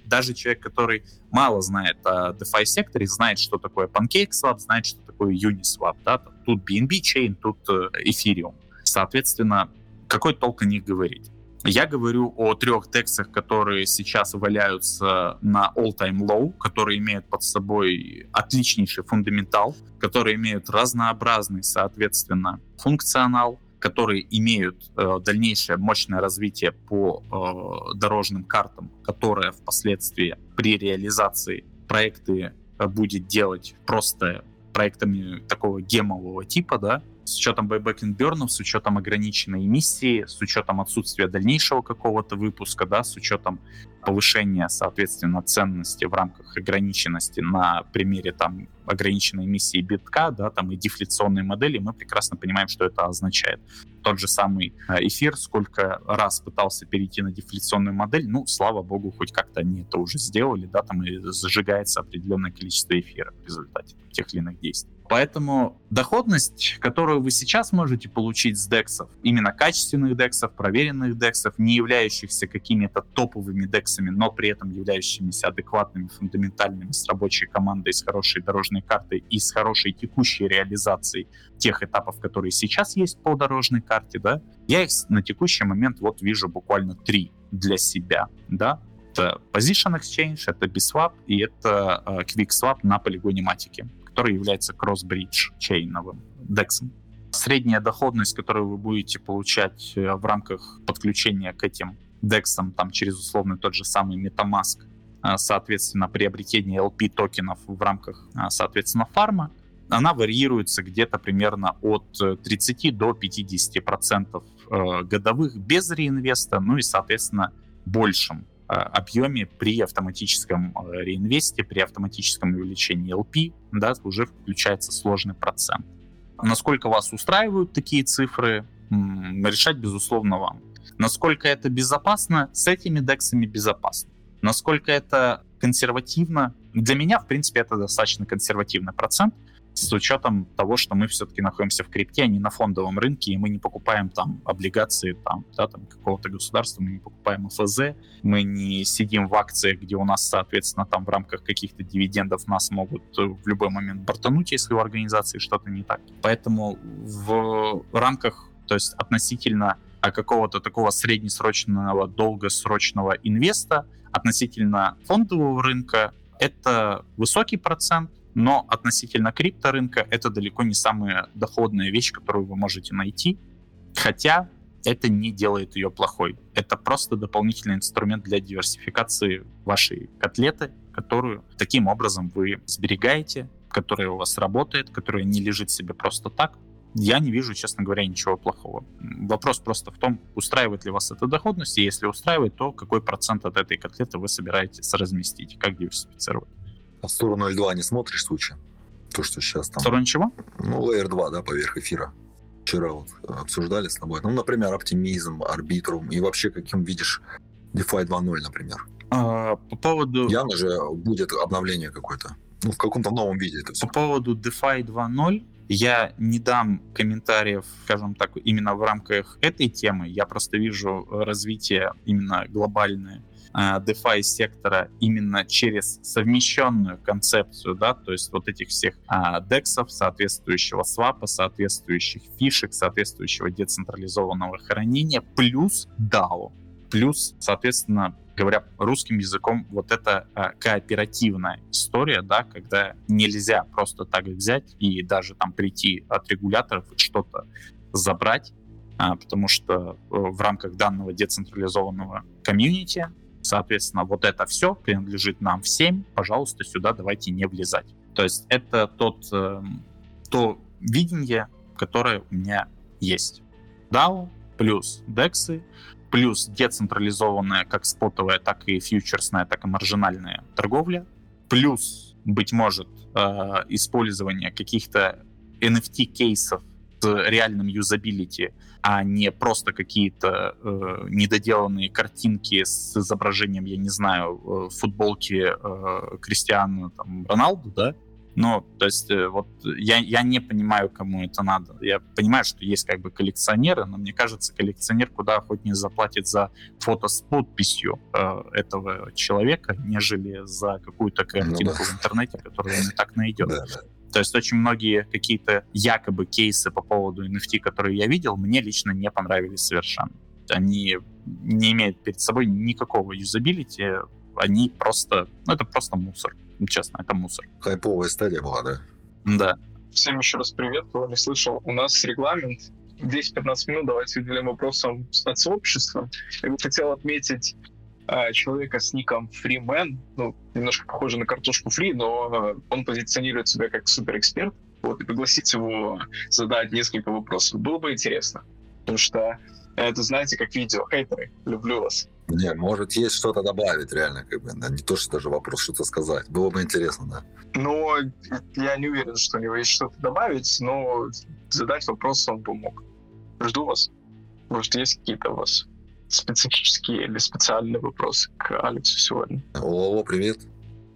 даже человек, который мало знает о DeFi секторе, знает, что такое PancakeSwap, знает, что такое Uniswap. Да? Тут BNB Chain, тут э, Ethereum. Соответственно, какой толк о них говорить? Я говорю о трех текстах, которые сейчас валяются на all-time low, которые имеют под собой отличнейший фундаментал, которые имеют разнообразный, соответственно, функционал, которые имеют э, дальнейшее мощное развитие по э, дорожным картам, которое впоследствии при реализации проекты э, будет делать просто проектами такого гемового типа, да, с учетом burn, с учетом ограниченной эмиссии, с учетом отсутствия дальнейшего какого-то выпуска, да, с учетом повышения, соответственно, ценности в рамках ограниченности на примере там ограниченной эмиссии битка, да, там и дефляционной модели, мы прекрасно понимаем, что это означает. Тот же самый э, эфир сколько раз пытался перейти на дефляционную модель, ну, слава богу, хоть как-то они это уже сделали, да, там и зажигается определенное количество эфира в результате тех или иных действий. Поэтому доходность, которую вы сейчас можете получить с дексов, именно качественных дексов, проверенных дексов, не являющихся какими-то топовыми дексами, но при этом являющимися адекватными, фундаментальными, с рабочей командой, с хорошей дорожной картой и с хорошей текущей реализацией тех этапов, которые сейчас есть по дорожной карте, да, я их на текущий момент вот вижу буквально три для себя, да, это Position Exchange, это BSwap и это uh, QuickSwap на полигоне Матики который является кросс-бридж чейновым DEX. Средняя доходность, которую вы будете получать э, в рамках подключения к этим DEX, там через условный тот же самый MetaMask, э, соответственно, приобретение LP токенов в рамках, э, соответственно, фарма, она варьируется где-то примерно от 30 до 50 процентов годовых без реинвеста, ну и, соответственно, большим Э, объеме при автоматическом э, реинвесте, при автоматическом увеличении LP, да, уже включается сложный процент. Насколько вас устраивают такие цифры, решать, безусловно, вам. Насколько это безопасно, с этими дексами безопасно. Насколько это консервативно, для меня, в принципе, это достаточно консервативный процент, с учетом того, что мы все-таки находимся в крипте, а не на фондовом рынке, и мы не покупаем там облигации там, да, там какого-то государства, мы не покупаем ФЗ, мы не сидим в акциях, где у нас, соответственно, там в рамках каких-то дивидендов нас могут э, в любой момент бортануть, если у организации что-то не так. Поэтому в рамках, то есть относительно а, какого-то такого среднесрочного, долгосрочного инвеста, относительно фондового рынка, это высокий процент, но относительно крипторынка это далеко не самая доходная вещь, которую вы можете найти. Хотя это не делает ее плохой. Это просто дополнительный инструмент для диверсификации вашей котлеты, которую таким образом вы сберегаете, которая у вас работает, которая не лежит себе просто так. Я не вижу, честно говоря, ничего плохого. Вопрос просто в том, устраивает ли вас эта доходность, и если устраивает, то какой процент от этой котлеты вы собираетесь разместить, как диверсифицировать. А в сторону L2 не смотришь случай? То, что сейчас там... В сторону чего? Ну, Layer 2, да, поверх эфира. Вчера вот обсуждали с тобой. Ну, например, оптимизм, арбитрум и вообще каким видишь DeFi 2.0, например. А, по поводу... Явно же будет обновление какое-то. Ну, в каком-то новом виде это все. По поводу DeFi 2.0 я не дам комментариев, скажем так, именно в рамках этой темы. Я просто вижу развитие именно глобальное Э, DeFi сектора именно через совмещенную концепцию, да, то есть вот этих всех а, дексов, соответствующего свапа, соответствующих фишек, соответствующего децентрализованного хранения, плюс DAO, плюс, соответственно, говоря русским языком, вот это а, кооперативная история, да, когда нельзя просто так взять и даже там прийти от регуляторов что-то забрать, а, потому что э, в рамках данного децентрализованного комьюнити Соответственно, вот это все принадлежит нам всем. Пожалуйста, сюда давайте не влезать. То есть это тот, э, то видение, которое у меня есть. DAO плюс DEX, плюс децентрализованная как спотовая, так и фьючерсная, так и маржинальная торговля, плюс, быть может, э, использование каких-то NFT-кейсов с реальным юзабилити, а не просто какие-то э, недоделанные картинки с изображением, я не знаю, э, футболки э, Кристиана там, Роналду, да? Ну, то есть, э, вот я, я не понимаю, кому это надо. Я понимаю, что есть как бы коллекционеры, но мне кажется, коллекционер куда охотнее заплатит за фото с подписью э, этого человека, нежели за какую-то картинку ну, да. в интернете, которую он и так найдет. Да, да. То есть очень многие какие-то якобы кейсы по поводу NFT, которые я видел, мне лично не понравились совершенно. Они не имеют перед собой никакого юзабилити, они просто, ну это просто мусор, честно, это мусор. Хайповая стадия была, да? Да. Всем еще раз привет, кто не слышал. У нас регламент 10-15 минут, давайте уделим вопросам от сообщества. Я бы хотел отметить а, человека с ником Freeman, ну, немножко похоже на картошку Фри, но он позиционирует себя как суперэксперт, вот, и пригласить его задать несколько вопросов. Было бы интересно, потому что это, знаете, как видео, хейтеры, люблю вас. Не, может, есть что-то добавить, реально, как бы, да, не то, что даже вопрос, что-то сказать. Было бы интересно, да. Но я не уверен, что у него есть что-то добавить, но задать вопрос он бы мог. Жду вас. Может, есть какие-то у вас специфические или специальные вопросы к Алексу сегодня. О, привет.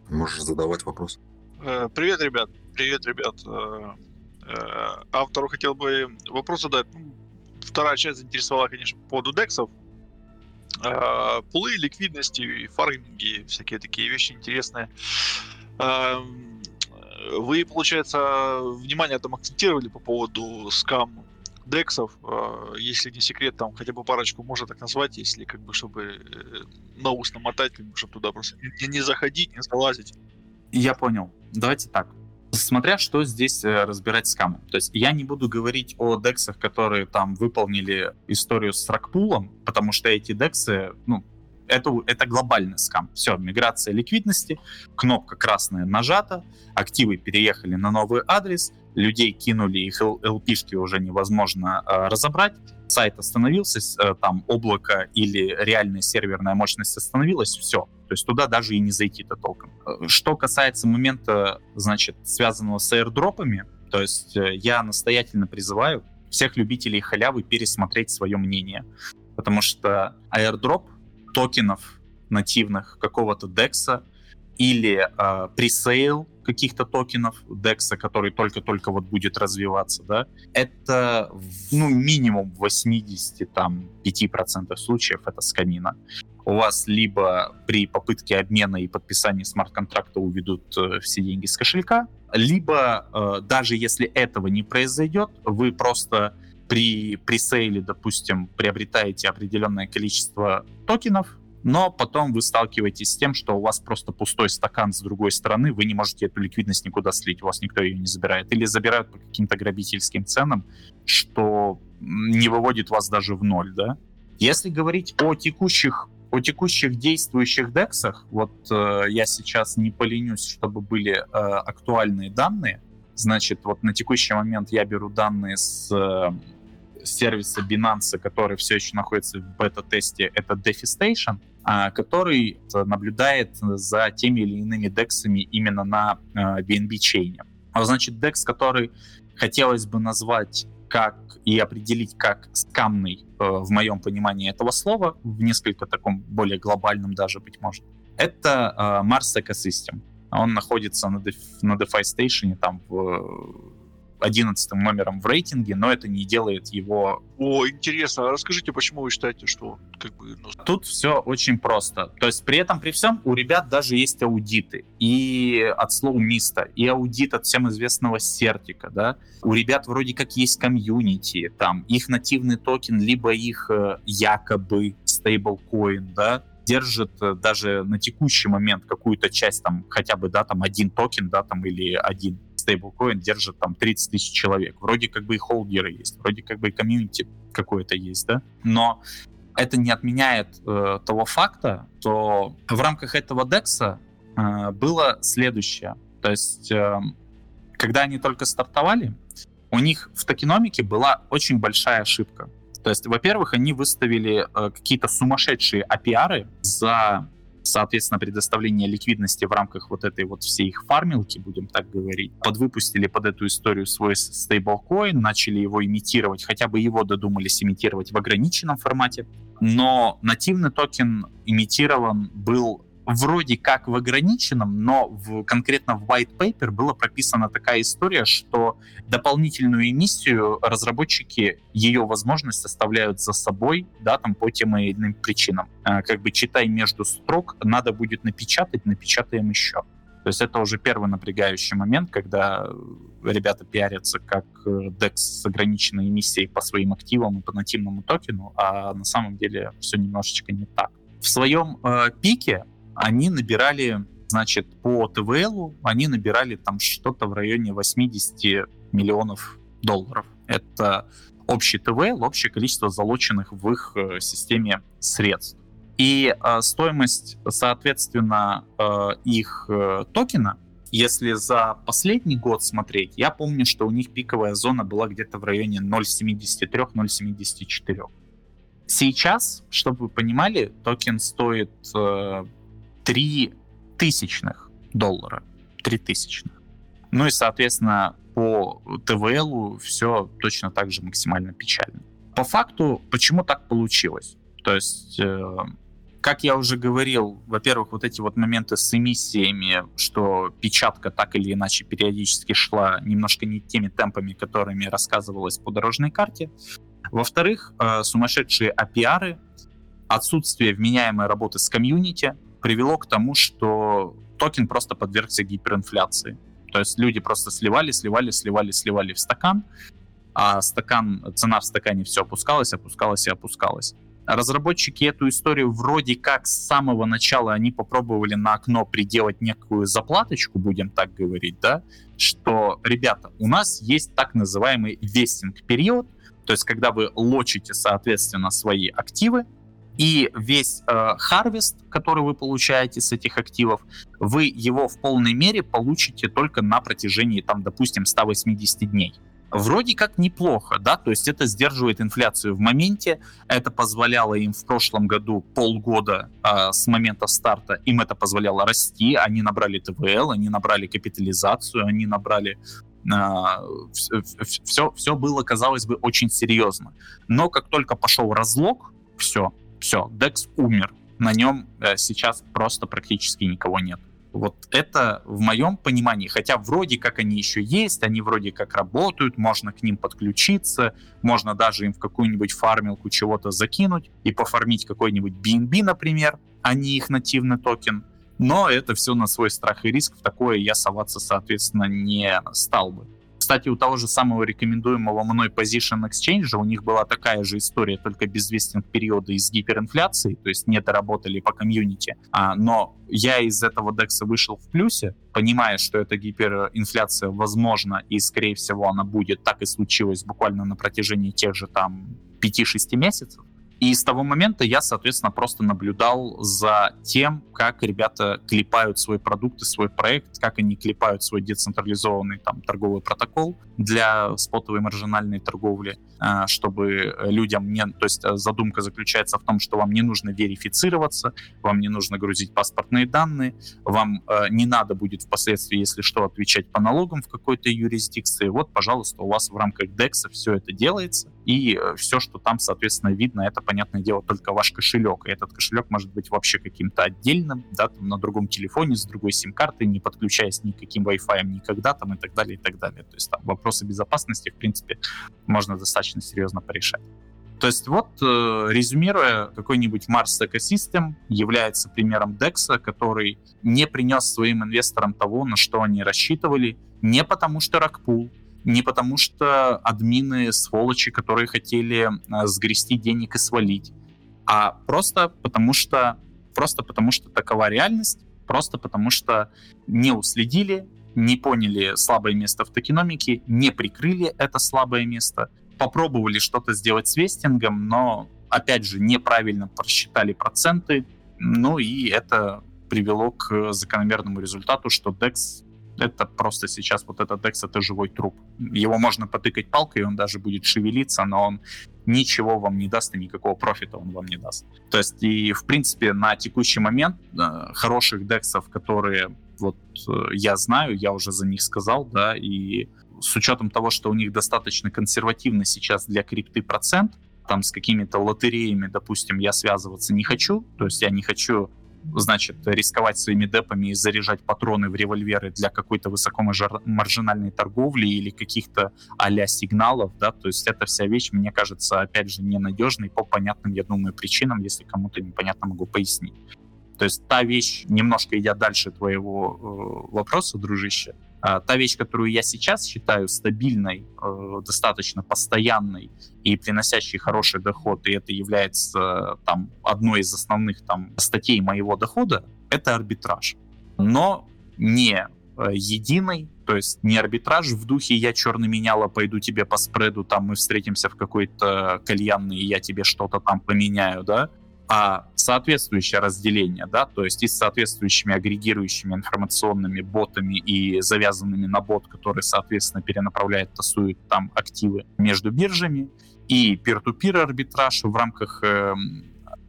Можешь задавать вопрос. Э, привет, ребят. Привет, ребят. Э, э, автору хотел бы вопрос задать. Вторая часть заинтересовала, конечно, по поводу дексов. Пулы, ликвидности, фарминги, всякие такие вещи интересные. Вы, получается, внимание там акцентировали по поводу скам дексов, а, если не секрет, там хотя бы парочку можно так назвать, если как бы, чтобы э, на ус намотать, чтобы туда просто не, не заходить, не залазить. Я понял. Давайте так. Смотря что здесь э, разбирать с камом. То есть я не буду говорить о дексах, которые там выполнили историю с ракпулом, потому что эти дексы, ну, это, это глобальный скам. Все, миграция ликвидности, кнопка красная нажата, активы переехали на новый адрес, людей кинули, их LP-шки уже невозможно э, разобрать, сайт остановился, э, там облако или реальная серверная мощность остановилась, все. То есть туда даже и не зайти-то толком. Э, что касается момента, значит, связанного с airdropами, то есть э, я настоятельно призываю всех любителей халявы пересмотреть свое мнение. Потому что airdrop токенов нативных какого-то DEX или э, пресейл каких-то токенов DEX, который только-только вот будет развиваться, да, это ну, минимум в 85% случаев это скамина. У вас либо при попытке обмена и подписания смарт-контракта уведут э, все деньги с кошелька, либо э, даже если этого не произойдет, вы просто при пресейле, допустим, приобретаете определенное количество токенов, но потом вы сталкиваетесь с тем, что у вас просто пустой стакан с другой стороны, вы не можете эту ликвидность никуда слить, у вас никто ее не забирает. Или забирают по каким-то грабительским ценам, что не выводит вас даже в ноль, да? Если говорить о текущих о текущих действующих дексах, вот э, я сейчас не поленюсь, чтобы были э, актуальные данные. Значит, вот на текущий момент я беру данные с э, сервиса Binance, который все еще находится в бета-тесте, это DeFi а, который наблюдает за теми или иными дексами именно на BNB-чейне. А, значит, DEX, который хотелось бы назвать как и определить как скамный э, в моем понимании этого слова, в несколько таком более глобальном даже, быть может, это э, Mars Ecosystem. Он находится на, на DeFi Station, там в 11 номером в рейтинге, но это не делает его... О, интересно, а расскажите, почему вы считаете, что как бы... Ну... Тут все очень просто. То есть при этом, при всем, у ребят даже есть аудиты. И от SlowMist а, и аудит от всем известного CertiK а, да. У ребят вроде как есть комьюнити, там, их нативный токен, либо их э, якобы стейблкоин, да, держит э, даже на текущий момент какую-то часть, там, хотя бы, да, там, один токен, да, там, или один стейблкоин держит там 30 тысяч человек. Вроде как бы и холдеры есть, вроде как бы и комьюнити какое-то есть, да? Но это не отменяет э, того факта, что в рамках этого DEX э, было следующее. То есть, э, когда они только стартовали, у них в токеномике была очень большая ошибка. То есть, во-первых, они выставили э, какие-то сумасшедшие API за соответственно, предоставление ликвидности в рамках вот этой вот всей их фармилки, будем так говорить, подвыпустили под эту историю свой стейблкоин, начали его имитировать, хотя бы его додумались имитировать в ограниченном формате, но нативный токен имитирован был вроде как в ограниченном, но в, конкретно в white paper была прописана такая история, что дополнительную эмиссию разработчики ее возможность оставляют за собой, да, там по тем или иным причинам. А, как бы читай между строк, надо будет напечатать, напечатаем еще. То есть это уже первый напрягающий момент, когда ребята пиарятся как DEX с ограниченной эмиссией по своим активам и по нативному токену, а на самом деле все немножечко не так. В своем э, пике они набирали, значит, по ТВЛу, они набирали там что-то в районе 80 миллионов долларов. Это общий ТВЛ, общее количество залоченных в их э, системе средств. И э, стоимость, соответственно, э, их э, токена, если за последний год смотреть, я помню, что у них пиковая зона была где-то в районе 0,73-0,74. Сейчас, чтобы вы понимали, токен стоит э, 3 тысячных доллара. 3 тысячных. Ну и, соответственно, по ТВЛу все точно так же максимально печально. По факту, почему так получилось? То есть, э, как я уже говорил, во-первых, вот эти вот моменты с эмиссиями, что печатка так или иначе периодически шла немножко не теми темпами, которыми рассказывалось по дорожной карте. Во-вторых, э, сумасшедшие API, отсутствие вменяемой работы с комьюнити, привело к тому, что токен просто подвергся гиперинфляции. То есть люди просто сливали, сливали, сливали, сливали в стакан, а стакан, цена в стакане все опускалась, опускалась и опускалась. Разработчики эту историю вроде как с самого начала они попробовали на окно приделать некую заплаточку, будем так говорить, да, что, ребята, у нас есть так называемый vesting период, то есть когда вы лочите, соответственно, свои активы, и весь harvest, э, который вы получаете с этих активов, вы его в полной мере получите только на протяжении, там, допустим, 180 дней. Вроде как неплохо, да, то есть это сдерживает инфляцию в моменте, это позволяло им в прошлом году полгода э, с момента старта, им это позволяло расти, они набрали TVL, они набрали капитализацию, они набрали все, все, все было, казалось бы, очень серьезно. Но как только пошел разлог, все, все, DEX умер. На нем э, сейчас просто практически никого нет. Вот это в моем понимании, хотя вроде как они еще есть, они вроде как работают, можно к ним подключиться, можно даже им в какую-нибудь фармилку чего-то закинуть и пофармить какой-нибудь BNB, например, а не их нативный токен. Но это все на свой страх и риск, в такое я соваться, соответственно, не стал бы. Кстати, у того же самого рекомендуемого мной Position Exchange у них была такая же история, только без вестинг периода из гиперинфляции, то есть не доработали по комьюнити. А, но я из этого DEX вышел в плюсе, понимая, что эта гиперинфляция возможна и, скорее всего, она будет. Так и случилось буквально на протяжении тех же там 5-6 месяцев. И с того момента я, соответственно, просто наблюдал за тем, как ребята клепают свой продукт и свой проект, как они клепают свой децентрализованный там торговый протокол для спотовой маржинальной торговли, а, чтобы людям не... То есть э, задумка заключается в том, что вам не нужно верифицироваться, вам не нужно грузить паспортные данные, вам э, не надо будет впоследствии, если что, отвечать по налогам в какой-то юрисдикции. Вот, пожалуйста, у вас в рамках DEX все это делается, и э, все, что там, соответственно, видно, это понятное дело, только ваш кошелек. И этот кошелек может быть вообще каким-то отдельным, да, там, на другом телефоне, с другой сим-картой, не подключаясь никаким Wi-Fi никогда, там, и так далее, и так далее. То есть там вопросы безопасности, в принципе, можно достаточно серьезно порешать. То есть вот, э, резюмируя, какой-нибудь Mars Ecosystem является примером DEX, который не принес своим инвесторам того, на что они рассчитывали, не потому что Ракпул, не потому что админы сволочи, которые хотели э, сгрести денег и свалить, а просто потому что просто потому что такова реальность, просто потому что не уследили, не поняли слабое место в токеномике, не прикрыли это слабое место, попробовали что-то сделать с вестингом, но, опять же, неправильно просчитали проценты, ну и это привело к закономерному результату, что DEX это просто сейчас вот этот DEX это живой труп. Его можно потыкать палкой, он даже будет шевелиться, но он ничего вам не даст и никакого профита он вам не даст. То есть и в принципе на текущий момент э, хороших дексов, которые вот э, я знаю, я уже за них сказал, да, и с учетом того, что у них достаточно консервативно сейчас для крипты процент, там с какими-то лотереями, допустим, я связываться не хочу, то есть я не хочу значит, рисковать своими депами и заряжать патроны в револьверы для какой-то высокомаржинальной торговли или каких-то а сигналов, да, то есть эта вся вещь, мне кажется, опять же, ненадежной по понятным, я думаю, причинам, если кому-то непонятно, могу пояснить. То есть та вещь, немножко идя дальше твоего э, вопроса, дружище, э, та вещь, которую я сейчас считаю стабильной, э, достаточно постоянной и приносящей хороший доход, и это является там одной из основных там статей моего дохода, это арбитраж. Но не э, единый, то есть не арбитраж в духе «я черный меняла, пойду тебе по спреду, там мы встретимся в какой-то кальянной, и я тебе что-то там поменяю», да, а соответствующее разделение, да, то есть и с соответствующими агрегирующими информационными ботами и завязанными на бот, который, соответственно, перенаправляет, тасует там активы между биржами, и peer-to-peer арбитраж в рамках э,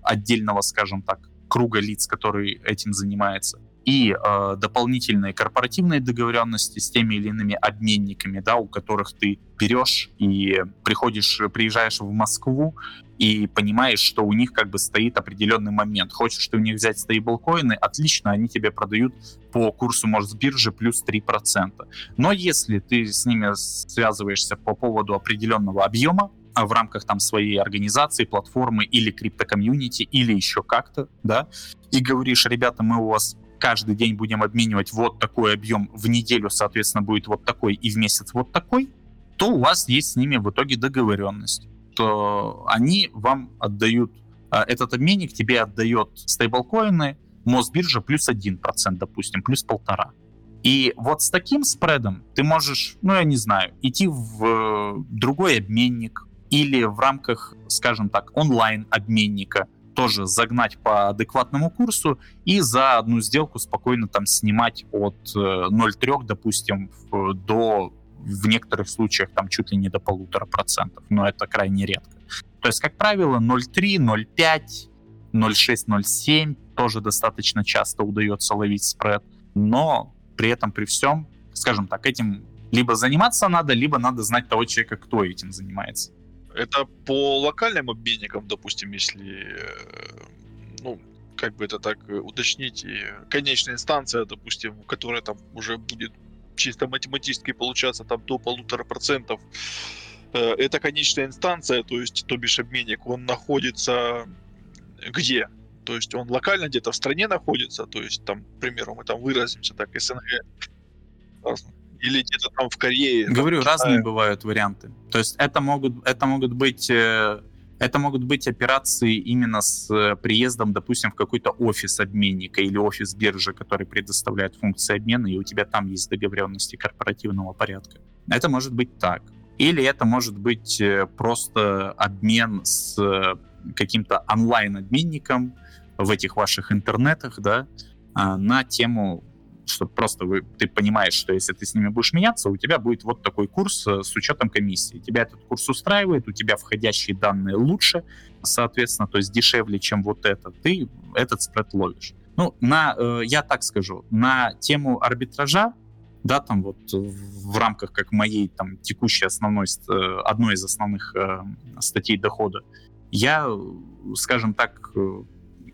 отдельного, скажем так, круга лиц, который этим занимается, и э, дополнительные корпоративные договоренности с теми или иными обменниками, да, у которых ты берешь и приходишь, приезжаешь в Москву и понимаешь, что у них как бы стоит определенный момент. Хочешь ты у них взять стейблкоины, отлично, они тебе продают по курсу Мосбиржи плюс 3%. Но если ты с ними связываешься по поводу определенного объема, а в рамках там своей организации, платформы или криптокомьюнити, или еще как-то, да, и говоришь, ребята, мы у вас каждый день будем обменивать вот такой объем, в неделю, соответственно, будет вот такой, и в месяц вот такой, то у вас есть с ними в итоге договоренность что они вам отдают, а, этот обменник тебе отдает стейблкоины, Мосбиржа плюс 1%, допустим, плюс полтора. И вот с таким спредом ты можешь, ну я не знаю, идти в э, другой обменник или в рамках, скажем так, онлайн-обменника тоже загнать по адекватному курсу и за одну сделку спокойно там снимать от 0,3, э, допустим, до в некоторых случаях там чуть ли не до полутора процентов, но это крайне редко. То есть, как правило, 0,3, 0,5, 0,6, 0,7 тоже достаточно часто удается ловить спред, но при этом, при всем, скажем так, этим либо заниматься надо, либо надо знать того человека, кто этим занимается. Это по локальным обменникам, допустим, если, э, ну, как бы это так уточнить, конечная инстанция, допустим, которая там уже будет чисто математически получаться там до полутора процентов. Э, это конечная инстанция, то есть, то бишь обменник, он находится где? То есть он локально где-то в стране находится, то есть там, к примеру, мы там выразимся так, СНГ. Или где-то там в Корее. Говорю, там, разные бывают варианты. То есть это могут, это могут быть э, это могут быть операции именно с э, приездом, допустим, в какой-то офис обменника или офис биржи, который предоставляет функции обмена, и у тебя там есть договоренности корпоративного порядка. Это может быть так. Или это может быть э, просто обмен с каким-то онлайн-обменником в этих ваших интернетах, да, а, на тему что просто вы, ты понимаешь, что если ты с ними будешь меняться, у тебя будет вот такой курс э, с учетом комиссии. Тебя этот курс устраивает, у тебя входящие данные лучше, соответственно, то есть дешевле, чем вот это, ты этот спред ловишь. Ну, на, э, я так скажу, на тему арбитража, да, там вот в рамках как моей там текущей основной, э, одной из основных э, статей дохода, я, скажем так, э,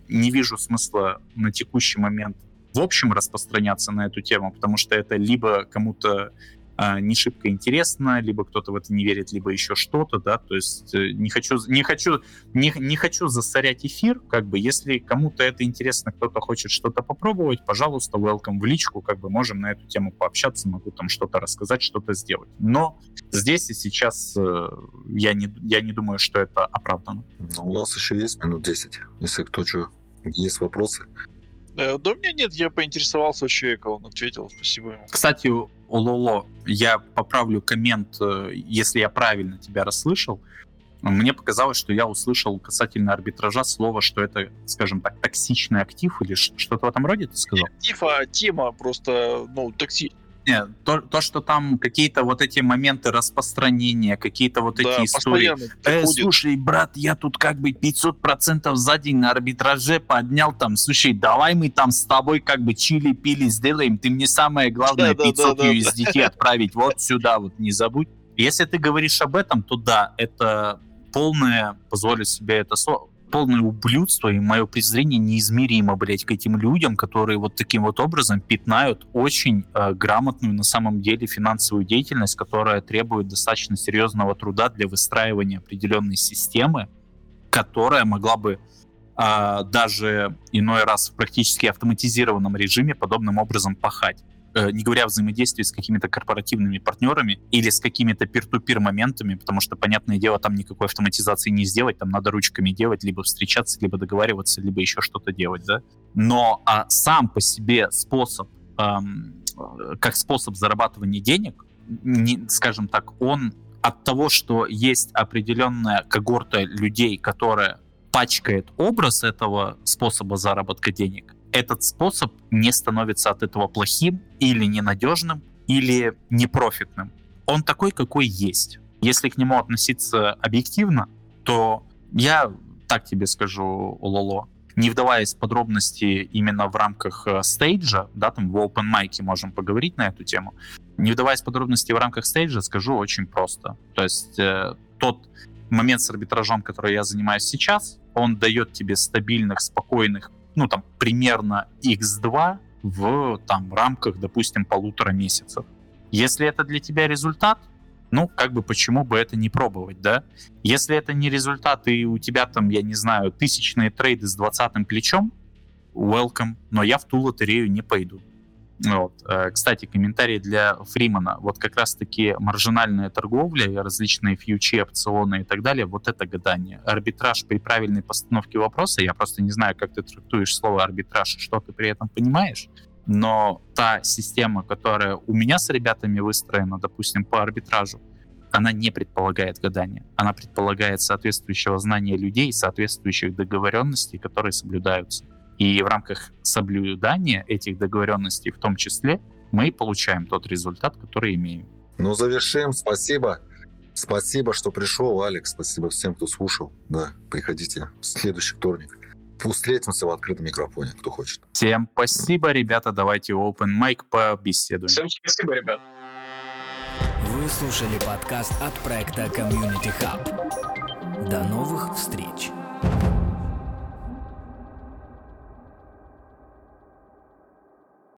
не вижу смысла на текущий момент в общем распространяться на эту тему, потому что это либо кому-то э, не шибко интересно, либо кто-то в это не верит, либо еще что-то, да, то есть э, не хочу, не хочу, не, не хочу засорять эфир, как бы, если кому-то это интересно, кто-то хочет что-то попробовать, пожалуйста, welcome в личку, как бы, можем на эту тему пообщаться, могу там что-то рассказать, что-то сделать. Но здесь и сейчас э, я, не, я не думаю, что это оправдано. Ну, у нас еще есть минут 10, если кто что, есть вопросы. Да, да у меня нет, я поинтересовался у человека, он ответил, спасибо ему. Кстати, Ололо, я поправлю коммент, э, если я правильно тебя расслышал. Мне показалось, что я услышал касательно арбитража слово, что это, скажем так, токсичный актив или что-то в этом роде ты сказал? Актив, а тема просто, ну, токси... Нет, то, то, что там какие-то вот эти моменты распространения, какие-то вот да, эти истории. Э, слушай, брат, я тут как бы 500% за день на арбитраже поднял там. Слушай, давай мы там с тобой как бы чили пили сделаем. Ты мне самое главное да, 500 да, да, USDT да. (laughs) отправить вот сюда, вот не забудь. Если ты говоришь об этом, то да, это полное, позволю себе это слово, полное ублюдство, и мое презрение неизмеримо, блядь, к этим людям, которые вот таким вот образом пятнают очень э, грамотную на самом деле финансовую деятельность, которая требует достаточно серьезного труда для выстраивания определенной системы, которая могла бы э, даже иной раз в практически автоматизированном режиме подобным образом пахать. Э, не говоря о взаимодействии с какими-то корпоративными партнерами или с какими-то пир-ту-пир моментами, потому что, понятное дело, там никакой автоматизации не сделать, там надо ручками делать, либо встречаться, либо договариваться, либо еще что-то делать, да. Но а сам по себе способ, эм, как способ зарабатывания денег, не, скажем так, он от того, что есть определенная когорта людей, которая пачкает образ этого способа заработка денег, этот способ не становится от этого плохим или ненадежным, или непрофитным. Он такой, какой есть. Если к нему относиться объективно, то я так тебе скажу, Лоло, не вдаваясь в подробности именно в рамках э, стейджа, да, там в open mic можем поговорить на эту тему, не вдаваясь в подробности в рамках стейджа, скажу очень просто. То есть э, тот момент с арбитражом, который я занимаюсь сейчас, он дает тебе стабильных, спокойных ну, там, примерно x2 в там, рамках, допустим, полутора месяцев. Если это для тебя результат, ну, как бы почему бы это не пробовать, да? Если это не результат, и у тебя там, я не знаю, тысячные трейды с двадцатым плечом, welcome, но я в ту лотерею не пойду. Вот. Э, кстати, комментарий для Фримана. Вот как раз-таки маржинальная торговля, различные фьючи, опционы и так далее, вот это гадание. Арбитраж при правильной постановке вопроса, я просто не знаю, как ты трактуешь слово арбитраж, что ты при этом понимаешь, но та система, которая у меня с ребятами выстроена, допустим, по арбитражу, она не предполагает гадания. Она предполагает соответствующего знания людей, соответствующих договоренностей, которые соблюдаются. И в рамках соблюдания этих договоренностей в том числе мы получаем тот результат, который имеем. Ну, завершим. Спасибо. Спасибо, что пришел, Алекс. Спасибо всем, кто слушал. Да, приходите в следующий вторник. Встретимся в открытом микрофоне, кто хочет. Всем спасибо, ребята. Давайте open mic побеседуем. Всем спасибо, ребят. Вы слушали подкаст от проекта Community Hub. До новых встреч!